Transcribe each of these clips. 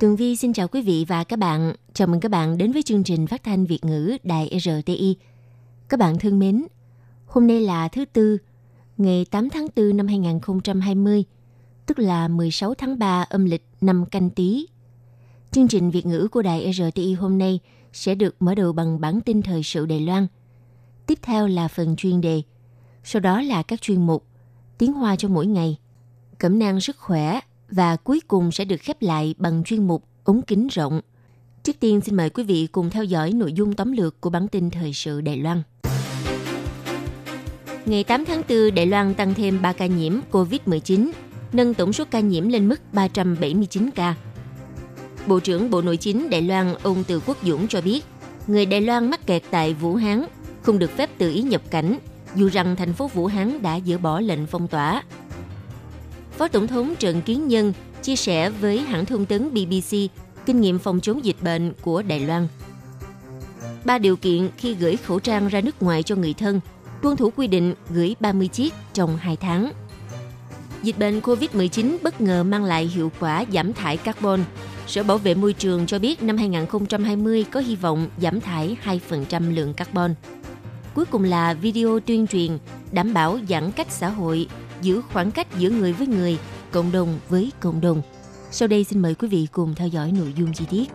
Tường Vi xin chào quý vị và các bạn. Chào mừng các bạn đến với chương trình phát thanh Việt ngữ Đài RTI. Các bạn thân mến, hôm nay là thứ Tư, ngày 8 tháng 4 năm 2020, tức là 16 tháng 3 âm lịch năm canh tí. Chương trình Việt ngữ của Đài RTI hôm nay sẽ được mở đầu bằng bản tin thời sự Đài Loan. Tiếp theo là phần chuyên đề, sau đó là các chuyên mục Tiếng Hoa cho mỗi ngày, Cẩm nang sức khỏe và cuối cùng sẽ được khép lại bằng chuyên mục ống kính rộng. Trước tiên xin mời quý vị cùng theo dõi nội dung tóm lược của bản tin thời sự Đài Loan. Ngày 8 tháng 4, Đài Loan tăng thêm 3 ca nhiễm COVID-19, nâng tổng số ca nhiễm lên mức 379 ca. Bộ trưởng Bộ Nội chính Đài Loan ông Từ Quốc Dũng cho biết, người Đài Loan mắc kẹt tại Vũ Hán không được phép tự ý nhập cảnh, dù rằng thành phố Vũ Hán đã dỡ bỏ lệnh phong tỏa. Phó Tổng thống Trần Kiến Nhân chia sẻ với hãng thông tấn BBC kinh nghiệm phòng chống dịch bệnh của Đài Loan. Ba điều kiện khi gửi khẩu trang ra nước ngoài cho người thân, tuân thủ quy định gửi 30 chiếc trong 2 tháng. Dịch bệnh COVID-19 bất ngờ mang lại hiệu quả giảm thải carbon. Sở Bảo vệ Môi trường cho biết năm 2020 có hy vọng giảm thải 2% lượng carbon. Cuối cùng là video tuyên truyền đảm bảo giãn cách xã hội giữ khoảng cách giữa người với người, cộng đồng với cộng đồng. Sau đây xin mời quý vị cùng theo dõi nội dung chi tiết.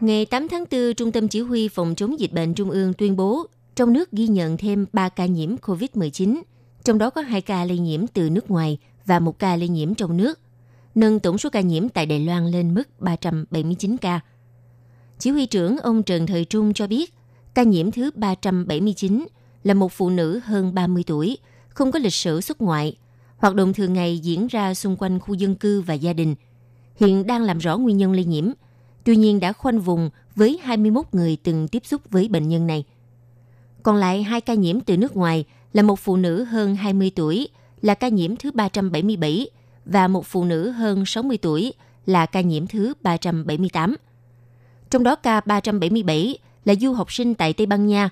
Ngày 8 tháng 4, Trung tâm Chỉ huy Phòng chống dịch bệnh Trung ương tuyên bố trong nước ghi nhận thêm 3 ca nhiễm COVID-19, trong đó có 2 ca lây nhiễm từ nước ngoài và 1 ca lây nhiễm trong nước, nâng tổng số ca nhiễm tại Đài Loan lên mức 379 ca. Chỉ huy trưởng ông Trần Thời Trung cho biết, Ca nhiễm thứ 379 là một phụ nữ hơn 30 tuổi, không có lịch sử xuất ngoại. Hoạt động thường ngày diễn ra xung quanh khu dân cư và gia đình. Hiện đang làm rõ nguyên nhân lây nhiễm. Tuy nhiên đã khoanh vùng với 21 người từng tiếp xúc với bệnh nhân này. Còn lại hai ca nhiễm từ nước ngoài là một phụ nữ hơn 20 tuổi là ca nhiễm thứ 377 và một phụ nữ hơn 60 tuổi là ca nhiễm thứ 378. Trong đó ca 377 là du học sinh tại Tây Ban Nha,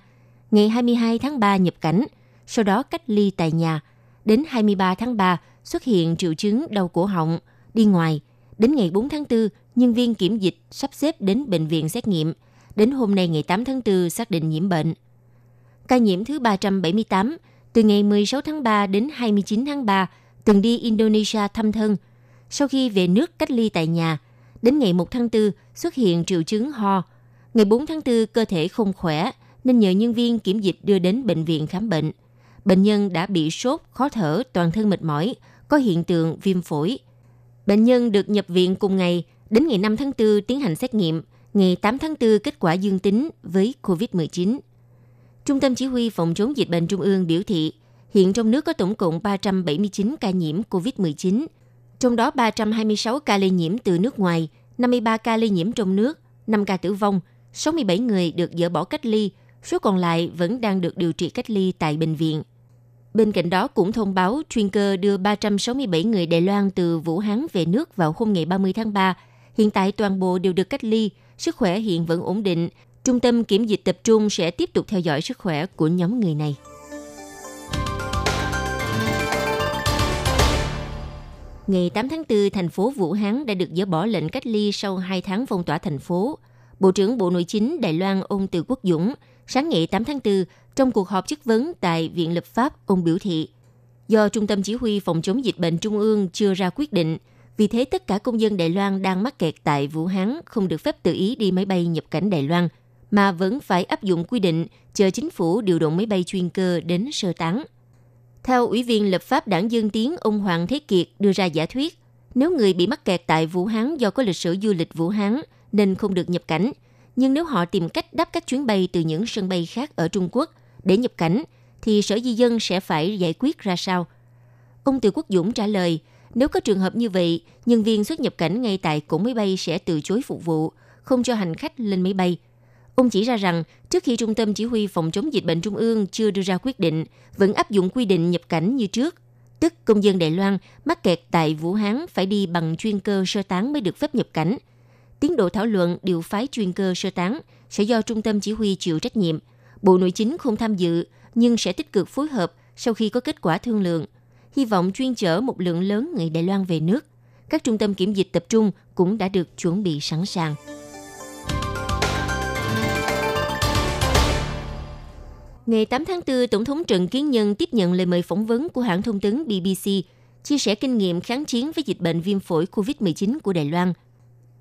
ngày 22 tháng 3 nhập cảnh, sau đó cách ly tại nhà. Đến 23 tháng 3 xuất hiện triệu chứng đau cổ họng, đi ngoài. Đến ngày 4 tháng 4, nhân viên kiểm dịch sắp xếp đến bệnh viện xét nghiệm. Đến hôm nay ngày 8 tháng 4 xác định nhiễm bệnh. Ca nhiễm thứ 378, từ ngày 16 tháng 3 đến 29 tháng 3, từng đi Indonesia thăm thân. Sau khi về nước cách ly tại nhà, đến ngày 1 tháng 4 xuất hiện triệu chứng ho, Ngày 4 tháng 4, cơ thể không khỏe nên nhờ nhân viên kiểm dịch đưa đến bệnh viện khám bệnh. Bệnh nhân đã bị sốt, khó thở, toàn thân mệt mỏi, có hiện tượng viêm phổi. Bệnh nhân được nhập viện cùng ngày, đến ngày 5 tháng 4 tiến hành xét nghiệm, ngày 8 tháng 4 kết quả dương tính với COVID-19. Trung tâm Chỉ huy Phòng chống dịch bệnh Trung ương biểu thị, hiện trong nước có tổng cộng 379 ca nhiễm COVID-19, trong đó 326 ca lây nhiễm từ nước ngoài, 53 ca lây nhiễm trong nước, 5 ca tử vong, 67 người được dỡ bỏ cách ly, số còn lại vẫn đang được điều trị cách ly tại bệnh viện. Bên cạnh đó cũng thông báo chuyên cơ đưa 367 người Đài Loan từ Vũ Hán về nước vào hôm ngày 30 tháng 3. Hiện tại toàn bộ đều được cách ly, sức khỏe hiện vẫn ổn định. Trung tâm kiểm dịch tập trung sẽ tiếp tục theo dõi sức khỏe của nhóm người này. Ngày 8 tháng 4, thành phố Vũ Hán đã được dỡ bỏ lệnh cách ly sau 2 tháng phong tỏa thành phố. Bộ trưởng Bộ Nội chính Đài Loan ông Từ Quốc Dũng sáng ngày 8 tháng 4 trong cuộc họp chất vấn tại Viện Lập pháp, ông biểu thị do Trung tâm Chỉ huy Phòng chống dịch bệnh Trung ương chưa ra quyết định, vì thế tất cả công dân Đài Loan đang mắc kẹt tại Vũ Hán không được phép tự ý đi máy bay nhập cảnh Đài Loan, mà vẫn phải áp dụng quy định chờ chính phủ điều động máy bay chuyên cơ đến sơ tán. Theo Ủy viên lập pháp đảng Dân Tiến ông Hoàng Thế Kiệt đưa ra giả thuyết, nếu người bị mắc kẹt tại Vũ Hán do có lịch sử du lịch Vũ Hán nên không được nhập cảnh, nhưng nếu họ tìm cách đáp các chuyến bay từ những sân bay khác ở Trung Quốc để nhập cảnh, thì Sở Di dân sẽ phải giải quyết ra sao? Ông Từ Quốc Dũng trả lời, nếu có trường hợp như vậy, nhân viên xuất nhập cảnh ngay tại cổng máy bay sẽ từ chối phục vụ, không cho hành khách lên máy bay. Ông chỉ ra rằng, trước khi Trung tâm Chỉ huy Phòng chống dịch bệnh Trung ương chưa đưa ra quyết định, vẫn áp dụng quy định nhập cảnh như trước. Tức công dân Đài Loan mắc kẹt tại Vũ Hán phải đi bằng chuyên cơ sơ tán mới được phép nhập cảnh. Tiến độ thảo luận điều phái chuyên cơ sơ tán sẽ do Trung tâm Chỉ huy chịu trách nhiệm. Bộ Nội chính không tham dự, nhưng sẽ tích cực phối hợp sau khi có kết quả thương lượng. Hy vọng chuyên chở một lượng lớn người Đài Loan về nước. Các trung tâm kiểm dịch tập trung cũng đã được chuẩn bị sẵn sàng. Ngày 8 tháng 4, Tổng thống Trần Kiến Nhân tiếp nhận lời mời phỏng vấn của hãng thông tấn BBC, chia sẻ kinh nghiệm kháng chiến với dịch bệnh viêm phổi COVID-19 của Đài Loan.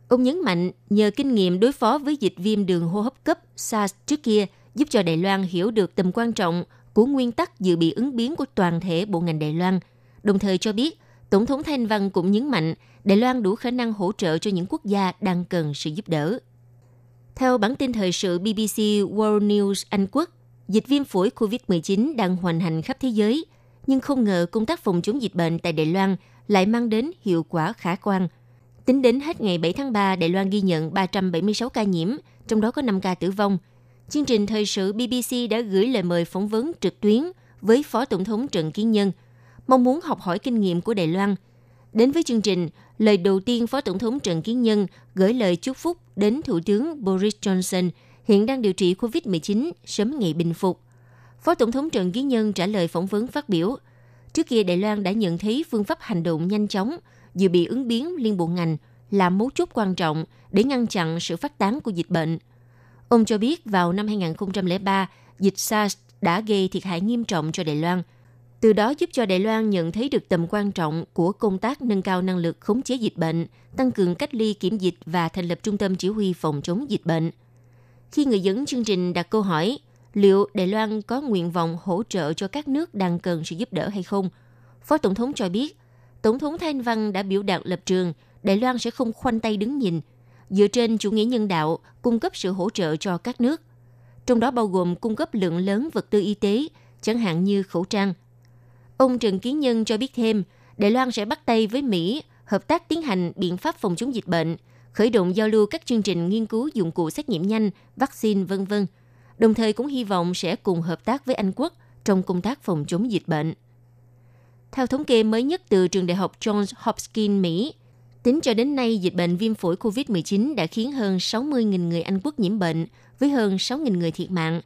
Ông nhấn mạnh, nhờ kinh nghiệm đối phó với dịch viêm đường hô hấp cấp SARS trước kia, giúp cho Đài Loan hiểu được tầm quan trọng của nguyên tắc dự bị ứng biến của toàn thể bộ ngành Đài Loan. Đồng thời cho biết, Tổng thống Thanh Văn cũng nhấn mạnh Đài Loan đủ khả năng hỗ trợ cho những quốc gia đang cần sự giúp đỡ. Theo bản tin thời sự BBC World News Anh Quốc, dịch viêm phổi COVID-19 đang hoành hành khắp thế giới, nhưng không ngờ công tác phòng chống dịch bệnh tại Đài Loan lại mang đến hiệu quả khả quan. Tính đến hết ngày 7 tháng 3, Đài Loan ghi nhận 376 ca nhiễm, trong đó có 5 ca tử vong. Chương trình thời sự BBC đã gửi lời mời phỏng vấn trực tuyến với Phó Tổng thống Trần Kiến Nhân, mong muốn học hỏi kinh nghiệm của Đài Loan. Đến với chương trình, lời đầu tiên Phó Tổng thống Trần Kiến Nhân gửi lời chúc phúc đến Thủ tướng Boris Johnson – hiện đang điều trị COVID-19 sớm ngày bình phục. Phó Tổng thống Trần Kiến Nhân trả lời phỏng vấn phát biểu, trước kia Đài Loan đã nhận thấy phương pháp hành động nhanh chóng, dự bị ứng biến liên bộ ngành là mấu chốt quan trọng để ngăn chặn sự phát tán của dịch bệnh. Ông cho biết vào năm 2003, dịch SARS đã gây thiệt hại nghiêm trọng cho Đài Loan. Từ đó giúp cho Đài Loan nhận thấy được tầm quan trọng của công tác nâng cao năng lực khống chế dịch bệnh, tăng cường cách ly kiểm dịch và thành lập trung tâm chỉ huy phòng chống dịch bệnh – khi người dẫn chương trình đặt câu hỏi liệu Đài Loan có nguyện vọng hỗ trợ cho các nước đang cần sự giúp đỡ hay không, Phó Tổng thống cho biết, Tổng thống Thanh Văn đã biểu đạt lập trường Đài Loan sẽ không khoanh tay đứng nhìn, dựa trên chủ nghĩa nhân đạo cung cấp sự hỗ trợ cho các nước, trong đó bao gồm cung cấp lượng lớn vật tư y tế, chẳng hạn như khẩu trang. Ông Trần Kiến Nhân cho biết thêm, Đài Loan sẽ bắt tay với Mỹ hợp tác tiến hành biện pháp phòng chống dịch bệnh, khởi động giao lưu các chương trình nghiên cứu dụng cụ xét nghiệm nhanh, vaccine vân vân. Đồng thời cũng hy vọng sẽ cùng hợp tác với Anh quốc trong công tác phòng chống dịch bệnh. Theo thống kê mới nhất từ trường đại học Johns Hopkins, Mỹ, tính cho đến nay dịch bệnh viêm phổi COVID-19 đã khiến hơn 60.000 người Anh quốc nhiễm bệnh, với hơn 6.000 người thiệt mạng.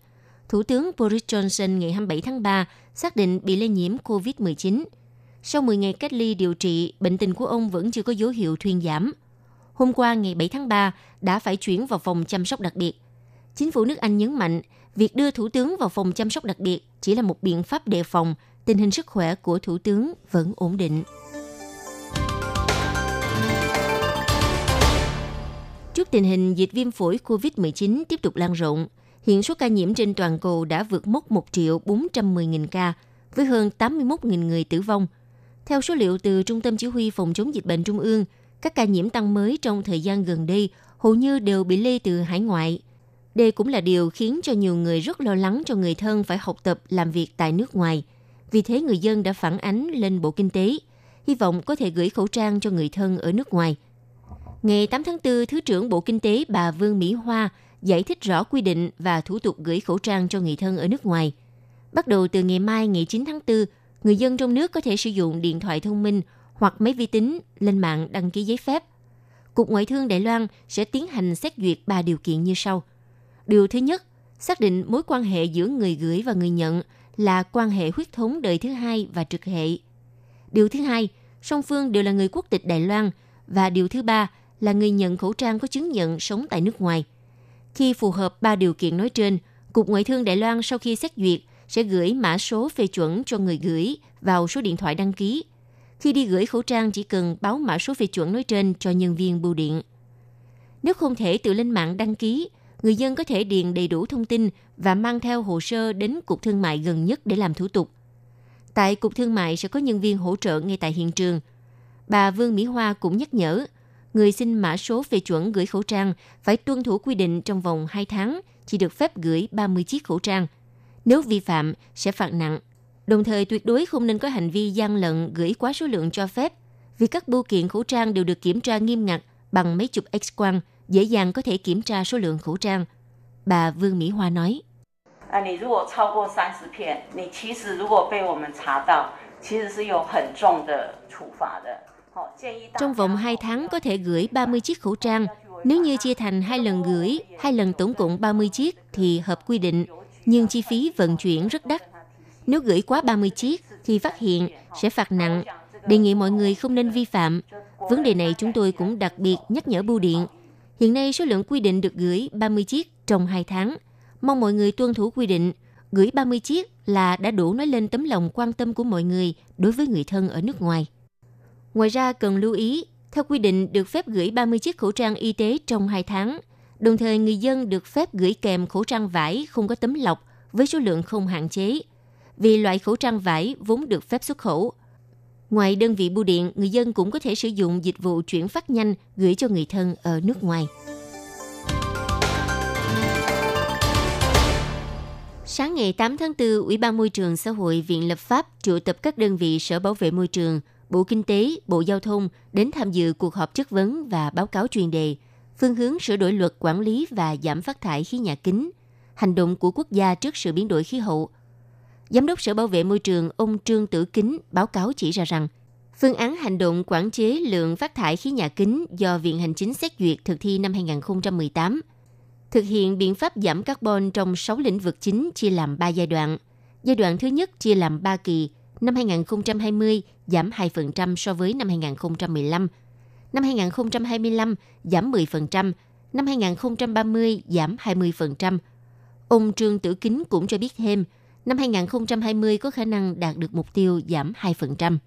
Thủ tướng Boris Johnson ngày 27 tháng 3 xác định bị lây nhiễm COVID-19. Sau 10 ngày cách ly điều trị, bệnh tình của ông vẫn chưa có dấu hiệu thuyên giảm – hôm qua ngày 7 tháng 3 đã phải chuyển vào phòng chăm sóc đặc biệt. Chính phủ nước Anh nhấn mạnh, việc đưa thủ tướng vào phòng chăm sóc đặc biệt chỉ là một biện pháp đề phòng, tình hình sức khỏe của thủ tướng vẫn ổn định. Trước tình hình dịch viêm phổi COVID-19 tiếp tục lan rộng, hiện số ca nhiễm trên toàn cầu đã vượt mốc 1 triệu 410 nghìn ca, với hơn 81 nghìn người tử vong. Theo số liệu từ Trung tâm Chỉ huy Phòng chống dịch bệnh Trung ương, các ca nhiễm tăng mới trong thời gian gần đây hầu như đều bị lây từ hải ngoại. Đây cũng là điều khiến cho nhiều người rất lo lắng cho người thân phải học tập làm việc tại nước ngoài. Vì thế người dân đã phản ánh lên Bộ Kinh tế, hy vọng có thể gửi khẩu trang cho người thân ở nước ngoài. Ngày 8 tháng 4, Thứ trưởng Bộ Kinh tế bà Vương Mỹ Hoa giải thích rõ quy định và thủ tục gửi khẩu trang cho người thân ở nước ngoài. Bắt đầu từ ngày mai ngày 9 tháng 4, người dân trong nước có thể sử dụng điện thoại thông minh hoặc máy vi tính lên mạng đăng ký giấy phép. Cục Ngoại thương Đài Loan sẽ tiến hành xét duyệt ba điều kiện như sau. Điều thứ nhất, xác định mối quan hệ giữa người gửi và người nhận là quan hệ huyết thống đời thứ hai và trực hệ. Điều thứ hai, song phương đều là người quốc tịch Đài Loan và điều thứ ba là người nhận khẩu trang có chứng nhận sống tại nước ngoài. Khi phù hợp ba điều kiện nói trên, Cục Ngoại thương Đài Loan sau khi xét duyệt sẽ gửi mã số phê chuẩn cho người gửi vào số điện thoại đăng ký khi đi gửi khẩu trang chỉ cần báo mã số phê chuẩn nói trên cho nhân viên bưu điện. Nếu không thể tự lên mạng đăng ký, người dân có thể điền đầy đủ thông tin và mang theo hồ sơ đến Cục Thương mại gần nhất để làm thủ tục. Tại Cục Thương mại sẽ có nhân viên hỗ trợ ngay tại hiện trường. Bà Vương Mỹ Hoa cũng nhắc nhở, người xin mã số về chuẩn gửi khẩu trang phải tuân thủ quy định trong vòng 2 tháng chỉ được phép gửi 30 chiếc khẩu trang. Nếu vi phạm sẽ phạt nặng Đồng thời tuyệt đối không nên có hành vi gian lận gửi quá số lượng cho phép, vì các bưu kiện khẩu trang đều được kiểm tra nghiêm ngặt bằng máy chụp X-quang, dễ dàng có thể kiểm tra số lượng khẩu trang. Bà Vương Mỹ Hoa nói. 啊，你如果超过三十片，你其实如果被我们查到，其实是有很重的处罚的。 Trong vòng 2 tháng có thể gửi 30 chiếc khẩu trang. Nếu như chia thành hai lần gửi, hai lần tổng cộng 30 chiếc thì hợp quy định, nhưng chi phí vận chuyển rất đắt. Nếu gửi quá 30 chiếc thì phát hiện sẽ phạt nặng. Đề nghị mọi người không nên vi phạm. Vấn đề này chúng tôi cũng đặc biệt nhắc nhở bưu điện. Hiện nay số lượng quy định được gửi 30 chiếc trong 2 tháng. Mong mọi người tuân thủ quy định. Gửi 30 chiếc là đã đủ nói lên tấm lòng quan tâm của mọi người đối với người thân ở nước ngoài. Ngoài ra cần lưu ý, theo quy định được phép gửi 30 chiếc khẩu trang y tế trong 2 tháng. Đồng thời người dân được phép gửi kèm khẩu trang vải không có tấm lọc với số lượng không hạn chế. Vì loại khẩu trang vải vốn được phép xuất khẩu. Ngoài đơn vị bưu điện, người dân cũng có thể sử dụng dịch vụ chuyển phát nhanh gửi cho người thân ở nước ngoài. Sáng ngày 8 tháng 4, Ủy ban Môi trường Xã hội Viện Lập pháp triệu tập các đơn vị Sở Bảo vệ Môi trường, Bộ Kinh tế, Bộ Giao thông đến tham dự cuộc họp chất vấn và báo cáo chuyên đề phương hướng sửa đổi luật quản lý và giảm phát thải khí nhà kính, hành động của quốc gia trước sự biến đổi khí hậu. Giám đốc Sở Bảo vệ Môi trường ông Trương Tử Kính báo cáo chỉ ra rằng, phương án hành động quản chế lượng phát thải khí nhà kính do Viện Hành Chính xét duyệt thực thi năm 2018 thực hiện biện pháp giảm carbon trong 6 lĩnh vực chính chia làm 3 giai đoạn. Giai đoạn thứ nhất chia làm 3 kỳ, năm 2020 giảm 2% so với năm 2015, năm 2025 giảm 10%, năm 2030 giảm 20%. Ông Trương Tử Kính cũng cho biết thêm, năm 2020 có khả năng đạt được mục tiêu giảm 2%.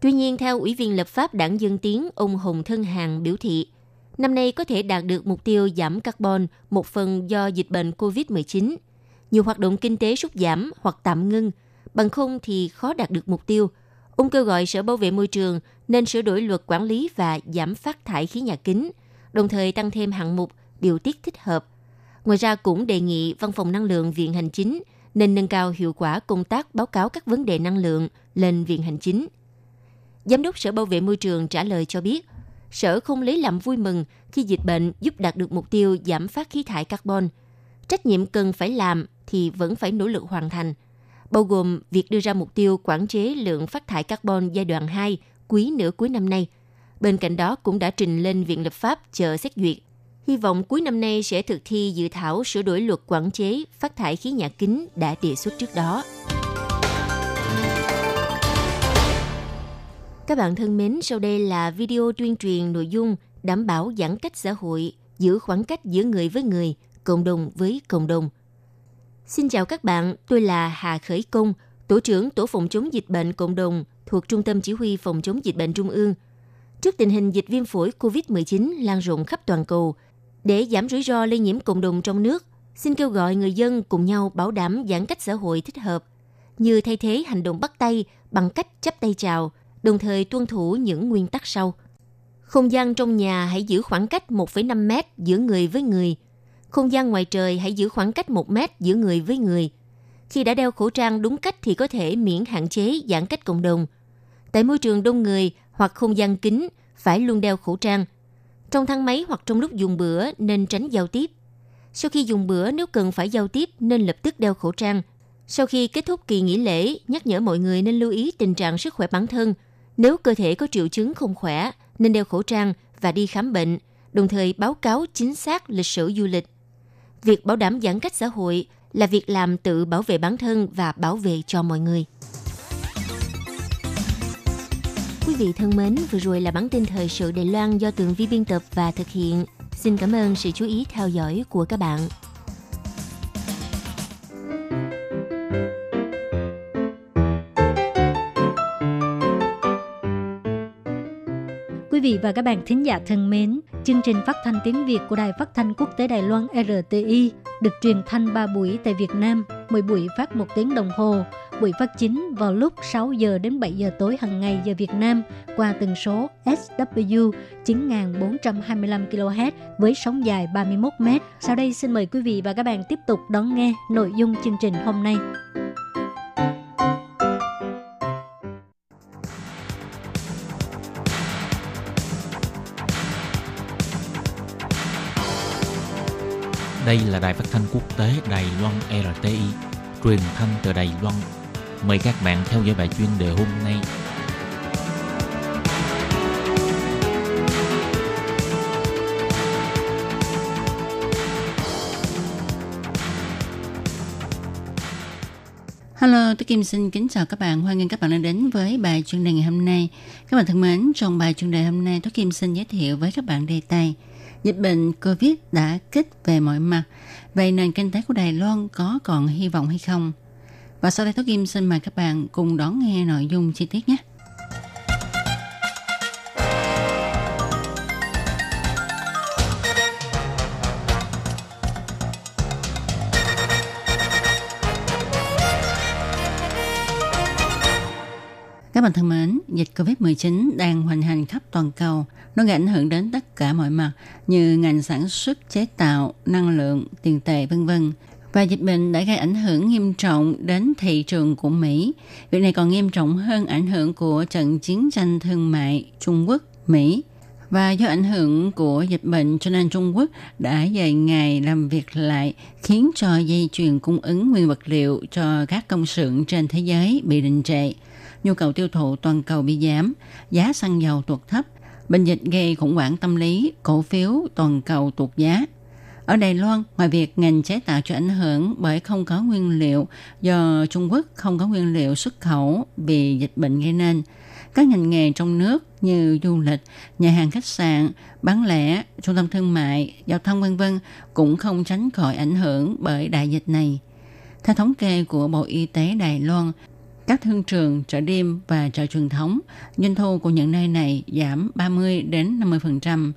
Tuy nhiên, theo Ủy viên lập pháp đảng Dân Tiến, ông Hồng Thân Hàng biểu thị, năm nay có thể đạt được mục tiêu giảm carbon một phần do dịch bệnh COVID-19. Nhiều hoạt động kinh tế sút giảm hoặc tạm ngưng, bằng không thì khó đạt được mục tiêu. Ông kêu gọi Sở Bảo vệ Môi trường nên sửa đổi luật quản lý và giảm phát thải khí nhà kính, đồng thời tăng thêm hạng mục điều tiết thích hợp. Ngoài ra cũng đề nghị Văn phòng Năng lượng Viện Hành Chính nên nâng cao hiệu quả công tác báo cáo các vấn đề năng lượng lên Viện Hành Chính. Giám đốc Sở Bảo vệ Môi trường trả lời cho biết, Sở không lấy làm vui mừng khi dịch bệnh giúp đạt được mục tiêu giảm phát khí thải carbon. Trách nhiệm cần phải làm thì vẫn phải nỗ lực hoàn thành, bao gồm việc đưa ra mục tiêu quản chế lượng phát thải carbon giai đoạn 2 quý nửa cuối năm nay. Bên cạnh đó cũng đã trình lên Viện Lập pháp chờ xét duyệt. Hy vọng cuối năm nay sẽ thực thi dự thảo sửa đổi luật quản chế phát thải khí nhà kính đã đề xuất trước đó. Các bạn thân mến, sau đây là video tuyên truyền nội dung đảm bảo giãn cách xã hội, giữ khoảng cách giữa người với người, cộng đồng với cộng đồng. Xin chào các bạn, tôi là Hà Khởi Công, Tổ trưởng Tổ phòng chống dịch bệnh cộng đồng thuộc Trung tâm Chỉ huy Phòng chống dịch bệnh Trung ương. Trước tình hình dịch viêm phổi COVID-19 lan rộng khắp toàn cầu, để giảm rủi ro lây nhiễm cộng đồng trong nước, xin kêu gọi người dân cùng nhau bảo đảm giãn cách xã hội thích hợp, như thay thế hành động bắt tay bằng cách chấp tay chào – đồng thời tuân thủ những nguyên tắc sau. Không gian trong nhà hãy giữ khoảng cách 1,5 mét giữa người với người. Không gian ngoài trời hãy giữ khoảng cách 1 mét giữa người với người. Khi đã đeo khẩu trang đúng cách thì có thể miễn hạn chế giãn cách cộng đồng. Tại môi trường đông người hoặc không gian kín, phải luôn đeo khẩu trang. Trong thang máy hoặc trong lúc dùng bữa nên tránh giao tiếp. Sau khi dùng bữa nếu cần phải giao tiếp nên lập tức đeo khẩu trang. Sau khi kết thúc kỳ nghỉ lễ, nhắc nhở mọi người nên lưu ý tình trạng sức khỏe bản thân – nếu cơ thể có triệu chứng không khỏe, nên đeo khẩu trang và đi khám bệnh, đồng thời báo cáo chính xác lịch sử du lịch. Việc bảo đảm giãn cách xã hội là việc làm tự bảo vệ bản thân và bảo vệ cho mọi người. Quý vị thân mến, vừa rồi là bản tin thời sự Đài Loan do Tường Vi biên tập và thực hiện. Xin cảm ơn sự chú ý theo dõi của các bạn. Quý vị và các bạn thính giả thân mến, chương trình phát thanh tiếng Việt của Đài Phát thanh Quốc tế Đài Loan RTI được truyền thanh 3 buổi tại Việt Nam, mỗi buổi phát 1 tiếng đồng hồ buổi phát chính vào lúc 6 giờ đến 7 giờ tối hàng ngày giờ Việt Nam qua tần số SW 9425 kHz với sóng dài 31 m. Sau đây xin mời quý vị và các bạn tiếp tục đón nghe nội dung chương trình hôm nay. Đây là đài phát thanh quốc tế Đài Loan RTI, truyền thanh từ Đài Loan Mời các bạn theo dõi bài chuyên đề hôm nay. Hello, tôi Kim xin kính chào các bạn. Hoan nghênh các bạn đã đến với bài chuyên đề ngày hôm nay. Các bạn thân mến, trong bài chuyên đề hôm nay, tôi Kim xin giới thiệu với các bạn đề tài Dịch bệnh Covid đã kích về mọi mặt. Vậy nền kinh tế của Đài Loan có còn hy vọng hay không? Và sau đây tôi Kim xin mời các bạn cùng đón nghe nội dung chi tiết nhé. Các bạn thân mến, dịch COVID-19 đang hoành hành khắp toàn cầu. Nó gây ảnh hưởng đến tất cả mọi mặt như ngành sản xuất, chế tạo, năng lượng, tiền tệ vân vân. Và dịch bệnh đã gây ảnh hưởng nghiêm trọng đến thị trường của Mỹ. Việc này còn nghiêm trọng hơn ảnh hưởng của trận chiến tranh thương mại Trung Quốc, Mỹ. Và do ảnh hưởng của dịch bệnh cho nên Trung Quốc đã dời ngày làm việc lại khiến cho dây chuyền cung ứng nguyên vật liệu cho các công xưởng trên thế giới bị đình trệ nhu cầu tiêu thụ toàn cầu bị giảm, giá xăng dầu tuột thấp, bệnh dịch gây khủng hoảng tâm lý, cổ phiếu toàn cầu tụt giá. Ở Đài Loan, ngoài việc ngành chế tạo chịu ảnh hưởng bởi không có nguyên liệu do Trung Quốc không có nguyên liệu xuất khẩu vì dịch bệnh gây nên, các ngành nghề trong nước như du lịch, nhà hàng khách sạn, bán lẻ, trung tâm thương mại, giao thông vân vân cũng không tránh khỏi ảnh hưởng bởi đại dịch này. Theo thống kê của Bộ Y tế Đài Loan, các thương trường, chợ đêm và chợ truyền thống, doanh thu của những nơi này giảm 30 đến 50%.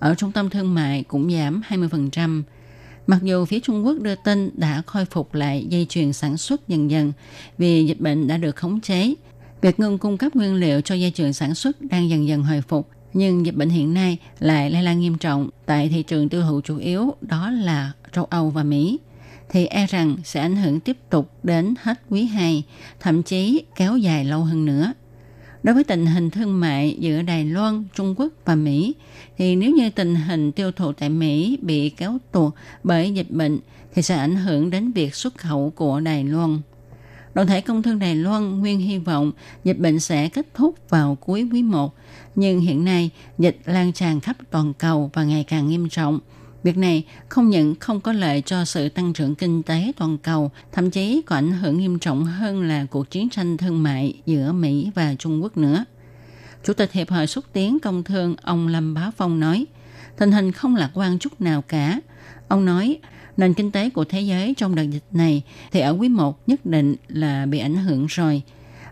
Ở trung tâm thương mại cũng giảm 20%. Mặc dù phía Trung Quốc đưa tin đã khôi phục lại dây chuyền sản xuất dần dần vì dịch bệnh đã được khống chế, việc ngừng cung cấp nguyên liệu cho dây chuyền sản xuất đang dần dần hồi phục. Nhưng dịch bệnh hiện nay lại lây lan nghiêm trọng tại thị trường tiêu thụ chủ yếu đó là châu Âu và Mỹ thì e rằng sẽ ảnh hưởng tiếp tục đến hết quý 2, thậm chí kéo dài lâu hơn nữa. Đối với tình hình thương mại giữa Đài Loan, Trung Quốc và Mỹ, thì nếu như tình hình tiêu thụ tại Mỹ bị kéo tuột bởi dịch bệnh, thì sẽ ảnh hưởng đến việc xuất khẩu của Đài Loan. Đoàn thể công thương Đài Loan nguyên hy vọng dịch bệnh sẽ kết thúc vào cuối quý 1, nhưng hiện nay dịch lan tràn khắp toàn cầu và ngày càng nghiêm trọng – Việc này không những không có lợi cho sự tăng trưởng kinh tế toàn cầu, thậm chí có ảnh hưởng nghiêm trọng hơn là cuộc chiến tranh thương mại giữa Mỹ và Trung Quốc nữa. Chủ tịch Hiệp hội xúc tiến công thương ông Lâm Bá Phong nói, tình hình không lạc quan chút nào cả. Ông nói, nền kinh tế của thế giới trong đợt dịch này thì ở quý 1 nhất định là bị ảnh hưởng rồi.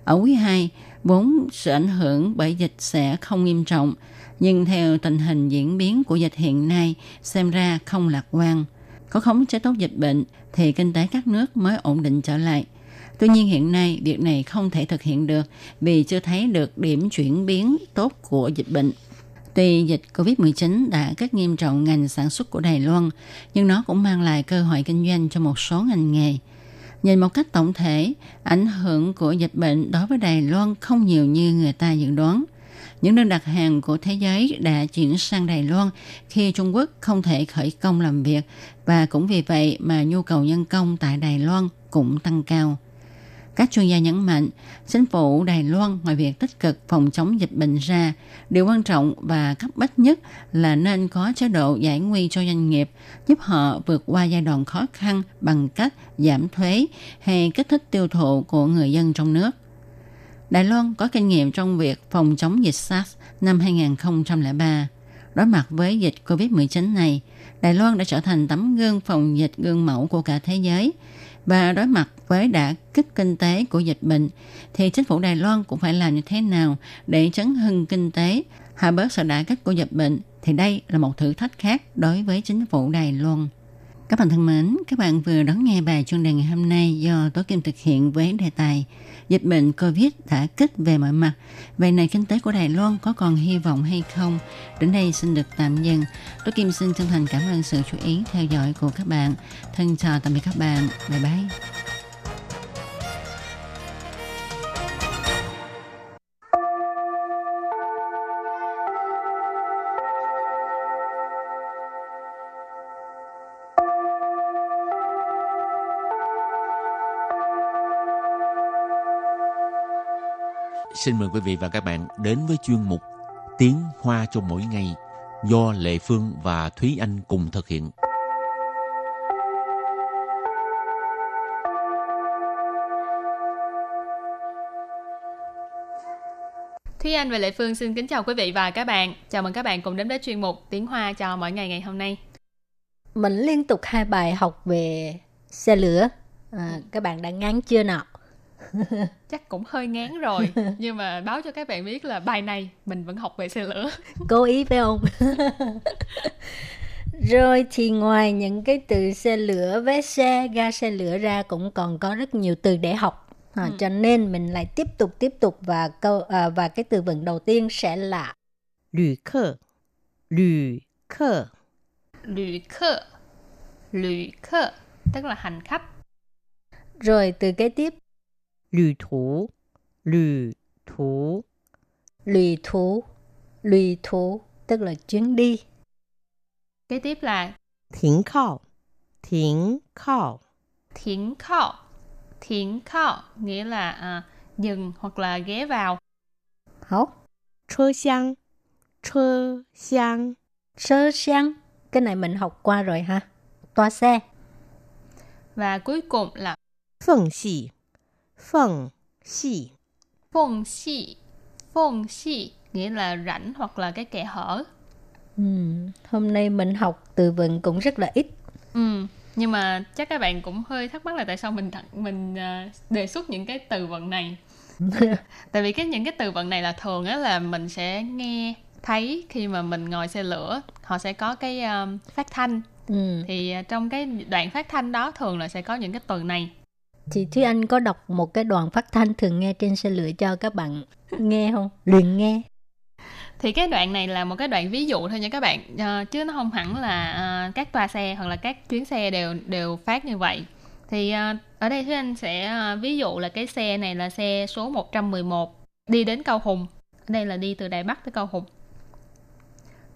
Ở quý 2, vốn sự ảnh hưởng bởi dịch sẽ không nghiêm trọng, nhưng theo tình hình diễn biến của dịch hiện nay xem ra không lạc quan. Có khống chế tốt dịch bệnh thì kinh tế các nước mới ổn định trở lại. Tuy nhiên hiện nay việc này không thể thực hiện được vì chưa thấy được điểm chuyển biến tốt của dịch bệnh. Tuy dịch COVID-19 đã rất nghiêm trọng ngành sản xuất của Đài Loan, nhưng nó cũng mang lại cơ hội kinh doanh cho một số ngành nghề. Nhìn một cách tổng thể, ảnh hưởng của dịch bệnh đối với Đài Loan không nhiều như người ta dự đoán – những đơn đặt hàng của thế giới đã chuyển sang Đài Loan khi Trung Quốc không thể khởi công làm việc và cũng vì vậy mà nhu cầu nhân công tại Đài Loan cũng tăng cao. Các chuyên gia nhấn mạnh, chính phủ Đài Loan ngoài việc tích cực phòng chống dịch bệnh ra, điều quan trọng và cấp bách nhất là nên có chế độ giải nguy cho doanh nghiệp, giúp họ vượt qua giai đoạn khó khăn bằng cách giảm thuế hay kích thích tiêu thụ của người dân trong nước. Đài Loan có kinh nghiệm trong việc phòng chống dịch SARS năm 2003. Đối mặt với dịch COVID-19 này, Đài Loan đã trở thành tấm gương phòng dịch gương mẫu của cả thế giới. Và đối mặt với đả kích kinh tế của dịch bệnh, thì chính phủ Đài Loan cũng phải làm như thế nào để chấn hưng kinh tế, hạ bớt sự đả kích của dịch bệnh, thì đây là một thử thách khác đối với chính phủ Đài Loan. Các bạn thân mến, các bạn vừa đón nghe bài chuyên đề ngày hôm nay do Tố Kim thực hiện với đề tài Dịch bệnh Covid đã kích về mọi mặt. Vậy nền kinh tế của Đài Loan có còn hy vọng hay không? Đến đây xin được tạm dừng. Tố Kim xin chân thành cảm ơn sự chú ý theo dõi của các bạn. Thân chào tạm biệt các bạn. Bye bye. Xin mời quý vị và các bạn đến với chuyên mục Tiếng Hoa cho mỗi ngày do Lệ Phương và Thúy Anh cùng thực hiện. Thúy Anh và Lệ Phương xin kính chào quý vị và các bạn. Chào mừng các bạn cùng đến với chuyên mục Tiếng Hoa cho mỗi ngày ngày hôm nay. Mình liên tục hai bài học về xe lửa. À, các bạn đã ngán chưa nào? chắc cũng hơi ngán rồi nhưng mà báo cho các bạn biết là bài này mình vẫn học về xe lửa. Cố ý phải không? Rồi thì ngoài những cái từ xe lửa vé xe ga xe lửa ra cũng còn có rất nhiều từ để học. À, ừ. cho nên mình lại tiếp tục tiếp tục và câu à, và cái từ vựng đầu tiên sẽ là lữ khơ. Lữ khơ. Lữ khơ. Lữ khơ tức là hành khách. Rồi từ kế tiếp. lữ thú, lữ thú, lữ thú, lữ thú tức là chuyến đi. Kế tiếp là 停靠,停靠,停靠 thiến khao nghĩa là à, dừng hoặc là ghé vào. Hảo. Chơ xiang, chơ xiang. Chơ xiang, cái này mình học qua rồi ha. Toa xe. Và cuối cùng là phần xì, phần xì. Phần xì, phần xì nghĩa là rãnh hoặc là cái kẽ hở. Ừ, hôm nay mình học từ vựng cũng rất là ít. Ừ, nhưng mà chắc các bạn cũng hơi thắc mắc là tại sao mình mình uh, đề xuất những cái từ vựng này tại vì cái những cái từ vựng này là thường á là mình sẽ nghe thấy khi mà mình ngồi xe lửa họ sẽ có cái um, phát thanh ừ. thì uh, trong cái đoạn phát thanh đó thường là sẽ có những cái từ này thì Thúy Anh có đọc một cái đoạn phát thanh thường nghe trên xe lửa cho các bạn nghe không? Luyện nghe thì cái đoạn này là một cái đoạn ví dụ thôi nha các bạn uh, chứ nó không hẳn là uh, các toa xe hoặc là các chuyến xe đều đều phát như vậy thì uh, ở đây Thúy Anh sẽ uh, ví dụ là cái xe này là xe số 111 đi đến Cao Hùng ở đây là đi từ Đài Bắc tới Cao Hùng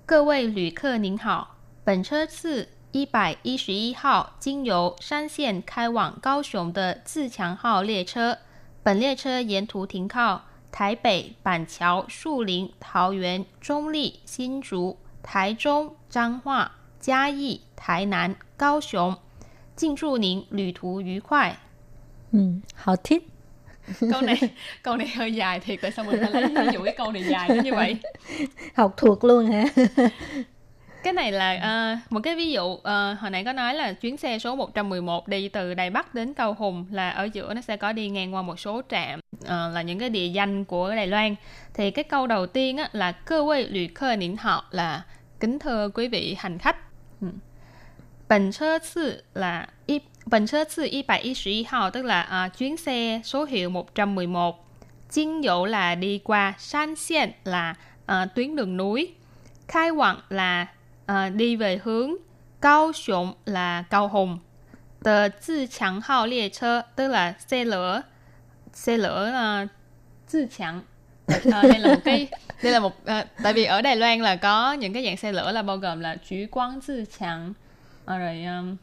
各位旅客您好，本车是 一百一十一号经由山线开往高雄的自强号列车，本列车沿途停靠台北、板桥、树林、桃园、中立、新竹、台中、彰化、嘉义、台南、高雄。敬祝您旅途愉快。嗯，好听。高你高你去压，提佢心会，因为高你压，因为学吐窿啊。Cái này là uh, một cái ví dụ uh, hồi nãy có nói là chuyến xe số 111 đi từ Đài Bắc đến Cao Hùng là ở giữa nó sẽ có đi ngang qua một số trạm uh, là những cái địa danh của Đài Loan. Thì cái câu đầu tiên á, là cơ quay lữ cơ nín họ là kính thưa quý vị hành khách. Ừ. Bần chơ sư là y, Bần chơ sư 111号 tức là uh, chuyến xe số hiệu 111 Chính dụ là đi qua San Xian là uh, tuyến đường núi. Khai quặng là à, đi về hướng Cao 雄 là Cao Hùng. Tờ Zhi Chang Hao Lie Chơ tức là xe lửa xe lửa là Zhi Chang à, đây là một cái đây là một à, tại vì ở Đài Loan là có những cái dạng xe lửa là bao gồm là Chú Quang Zhi Chang à, rồi um,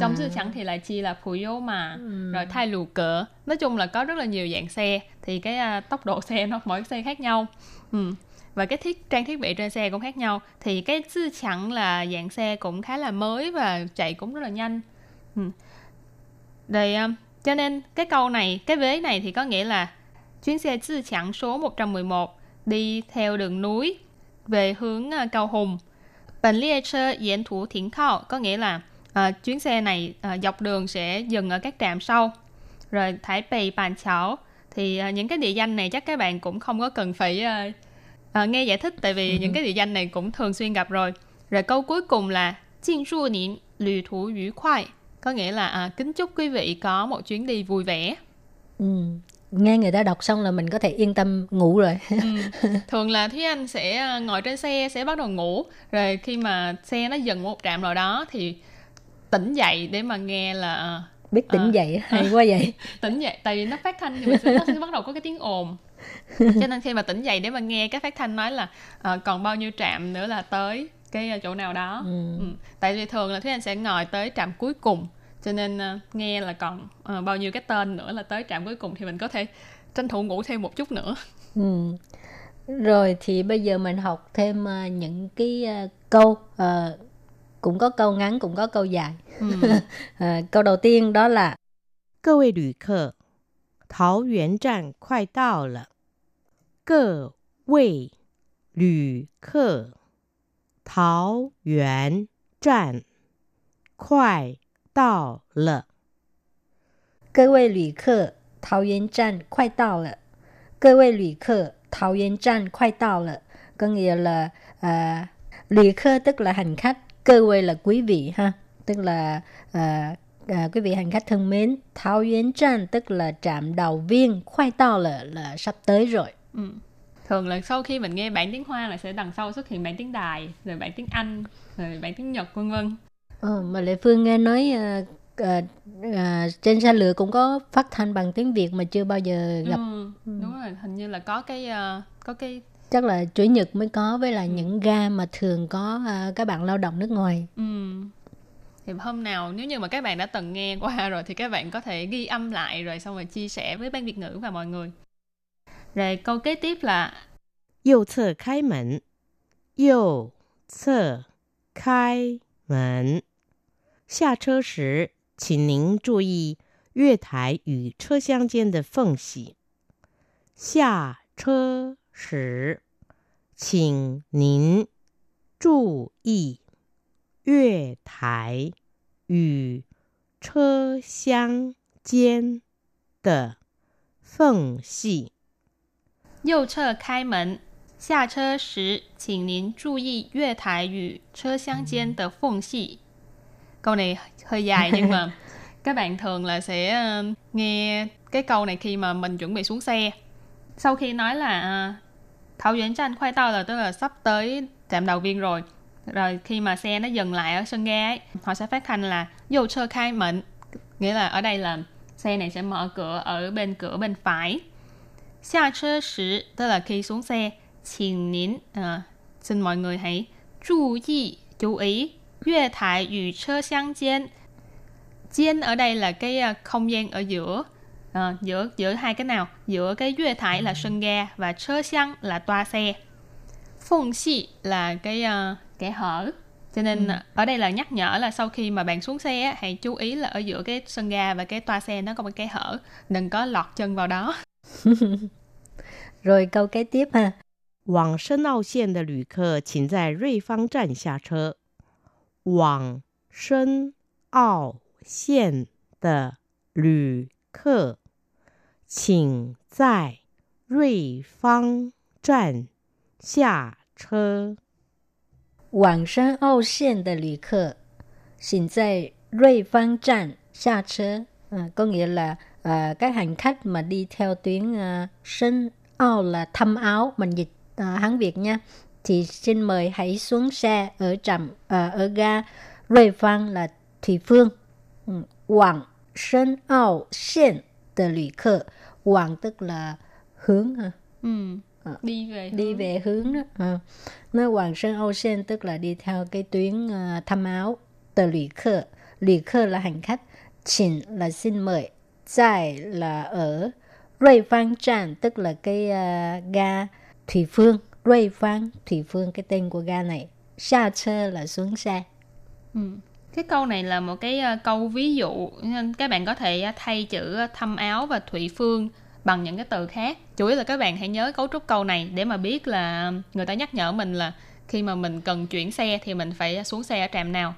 trong à. chẳng thì lại chia là phù yếu mà ừ. rồi thay lù cỡ nói chung là có rất là nhiều dạng xe thì cái uh, tốc độ xe nó mỗi xe khác nhau ừ và cái thiết trang thiết bị trên xe cũng khác nhau thì cái tư chẳng là dạng xe cũng khá là mới và chạy cũng rất là nhanh ừ. Um, cho nên cái câu này, cái vế này thì có nghĩa là chuyến xe tư chẳng số 111 đi theo đường núi về hướng à, Cao Hùng. Bản liệt xe diễn thủ thiển khao có nghĩa là uh, chuyến xe này uh, dọc đường sẽ dừng ở các trạm sau. Rồi Thái Bì, Bàn Chảo thì uh, những cái địa danh này chắc các bạn cũng không có cần phải uh, à, nghe giải thích tại vì ừ. những cái địa danh này cũng thường xuyên gặp rồi. Rồi câu cuối cùng là Jin du niệm lü thú yu khoai có nghĩa là à, kính chúc quý vị có một chuyến đi vui vẻ. Ừ. nghe người ta đọc xong là mình có thể yên tâm ngủ rồi. Ừ. thường là thúy anh sẽ à, ngồi trên xe sẽ bắt đầu ngủ. Rồi khi mà xe nó dừng một trạm nào đó thì tỉnh dậy để mà nghe là à, biết tỉnh à, dậy hay quá vậy. Tỉnh dậy tại vì nó phát thanh thì mình sẽ, nó sẽ bắt đầu có cái tiếng ồn cho nên khi mà tỉnh dậy để mà nghe cái phát thanh nói là uh, còn bao nhiêu trạm nữa là tới cái chỗ nào đó ừ. Ừ. tại vì thường là thúy anh sẽ ngồi tới trạm cuối cùng cho nên uh, nghe là còn uh, bao nhiêu cái tên nữa là tới trạm cuối cùng thì mình có thể tranh thủ ngủ thêm một chút nữa Ừ. Rồi thì bây giờ mình học thêm uh, những cái uh, câu uh, cũng có câu ngắn cũng có câu dài. Ừ. uh, câu đầu tiên đó là 各位旅客，桃园站快到了。 各位旅客，桃园站快到了。各位旅客，桃园站快到了。各位旅客，桃园站快到了。Có nghĩa là à, lì khơ tức là hành khách, cơ quê là quý vị ha, tức là à, à, quý vị hành khách thân mến. Thao Yến Trạm tức là trạm đầu viên, khoai tao là là sắp tới rồi. Ừ. Thường là sau khi mình nghe bản tiếng Hoa là sẽ đằng sau xuất hiện bản tiếng Đài, rồi bản tiếng Anh, rồi bản tiếng Nhật vân vân. Ờ, mà Lệ Phương nghe nói uh, uh, uh, trên xe lửa cũng có phát thanh bằng tiếng Việt mà chưa bao giờ gặp. Ừ, đúng rồi, hình như là có cái uh, có cái Chắc là chủ nhật mới có với là những ga mà thường có uh, các bạn lao động nước ngoài. Ừ. Thì hôm nào nếu như mà các bạn đã từng nghe qua rồi thì các bạn có thể ghi âm lại rồi xong rồi chia sẻ với ban Việt ngữ và mọi người. Rồi câu kế tiếp là 右侧开门，右侧开门。下车时，请您注意月台与车厢间的缝隙。下车时，请您注意月台与车厢间的缝隙。 右侧开门，下车时请您注意月台与车厢间的缝隙。Câu này hơi dài nhưng mà các bạn thường là sẽ uh, nghe cái câu này khi mà mình chuẩn bị xuống xe. Sau khi nói là uh, Thảo Duyện Tranh khoai tao là tức là sắp tới trạm đầu viên rồi. Rồi khi mà xe nó dừng lại ở sân ga ấy, họ sẽ phát thanh là dầu chơ khai mệnh. Nghĩa là ở đây là xe này sẽ mở cửa ở bên cửa bên phải. Xa chơ sử tức là khi xuống xe. Xin nín, à, xin mọi người hãy chú ý, chú ý. Yue thải yu chơ xiang gian. Gian ở đây là cái à, không gian ở giữa. À, giữa giữa hai cái nào giữa cái yue thải là sân ga và chơ xiang là toa xe phong xi là cái uh, kẻ hở cho nên ừ. ở đây là nhắc nhở là sau khi mà bạn xuống xe hãy chú ý là ở giữa cái sân ga và cái toa xe nó có một cái hở đừng có lọt chân vào đó Rồi câu kế tiếp ha. 往深澳线的旅客，请在瑞芳站下车。往深澳线的旅客，请在瑞芳站下车。往深澳线的旅客，请在瑞芳站下车. À, có nghĩa là À, các hành khách mà đi theo tuyến à, Sơn Ao là thăm áo, mình dịch à, Hán Việt nha. Thì xin mời hãy xuống xe ở trạm à, ở ga 瑞 Phong là Thủy Phương. Ừ. Quảng Sơn Ao Xen de lữ 客. Quảng tức là hướng ha. ừ. đi về đi hướng. về hướng đó à. nó Hoàng Sơn Âu Sen tức là đi theo cái tuyến uh, thăm áo tờ lũy khơ lũy khơ là hành khách chỉnh là xin mời tại là ở ở 瑞 Phan Trạm tức là cái uh, ga Thủy Phương Phương 瑞 Phan Thủy Phương cái tên của ga này xa chơ là xuống xe Ừ. Cái câu này là một cái uh, câu ví dụ nên các bạn có thể uh, thay chữ Thâm thăm áo và Thủy phương bằng những cái từ khác. Chủ yếu là các bạn hãy nhớ cấu trúc câu này để mà biết là người ta nhắc nhở mình là khi mà mình cần chuyển xe thì mình phải xuống xe ở trạm nào.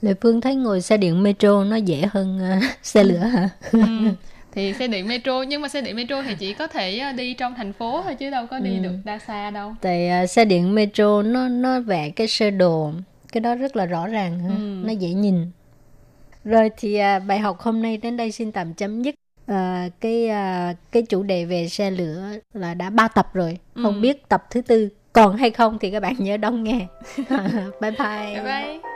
Lệ Phương thấy ngồi xe điện metro nó dễ hơn uh, xe lửa hả? ừ. Thì xe điện metro nhưng mà xe điện metro thì chỉ có thể đi trong thành phố thôi chứ đâu có đi Ừ. được đa xa đâu. Tại uh, xe điện metro nó nó vẽ cái sơ đồ cái đó rất là rõ ràng ha. Ừ. nó dễ nhìn rồi thì à, bài học hôm nay đến đây xin tạm chấm dứt à, cái à, cái chủ đề về xe lửa là đã ba tập rồi Ừ. không biết tập thứ tư còn hay không thì các bạn nhớ đón nghe bye bye Bye bye.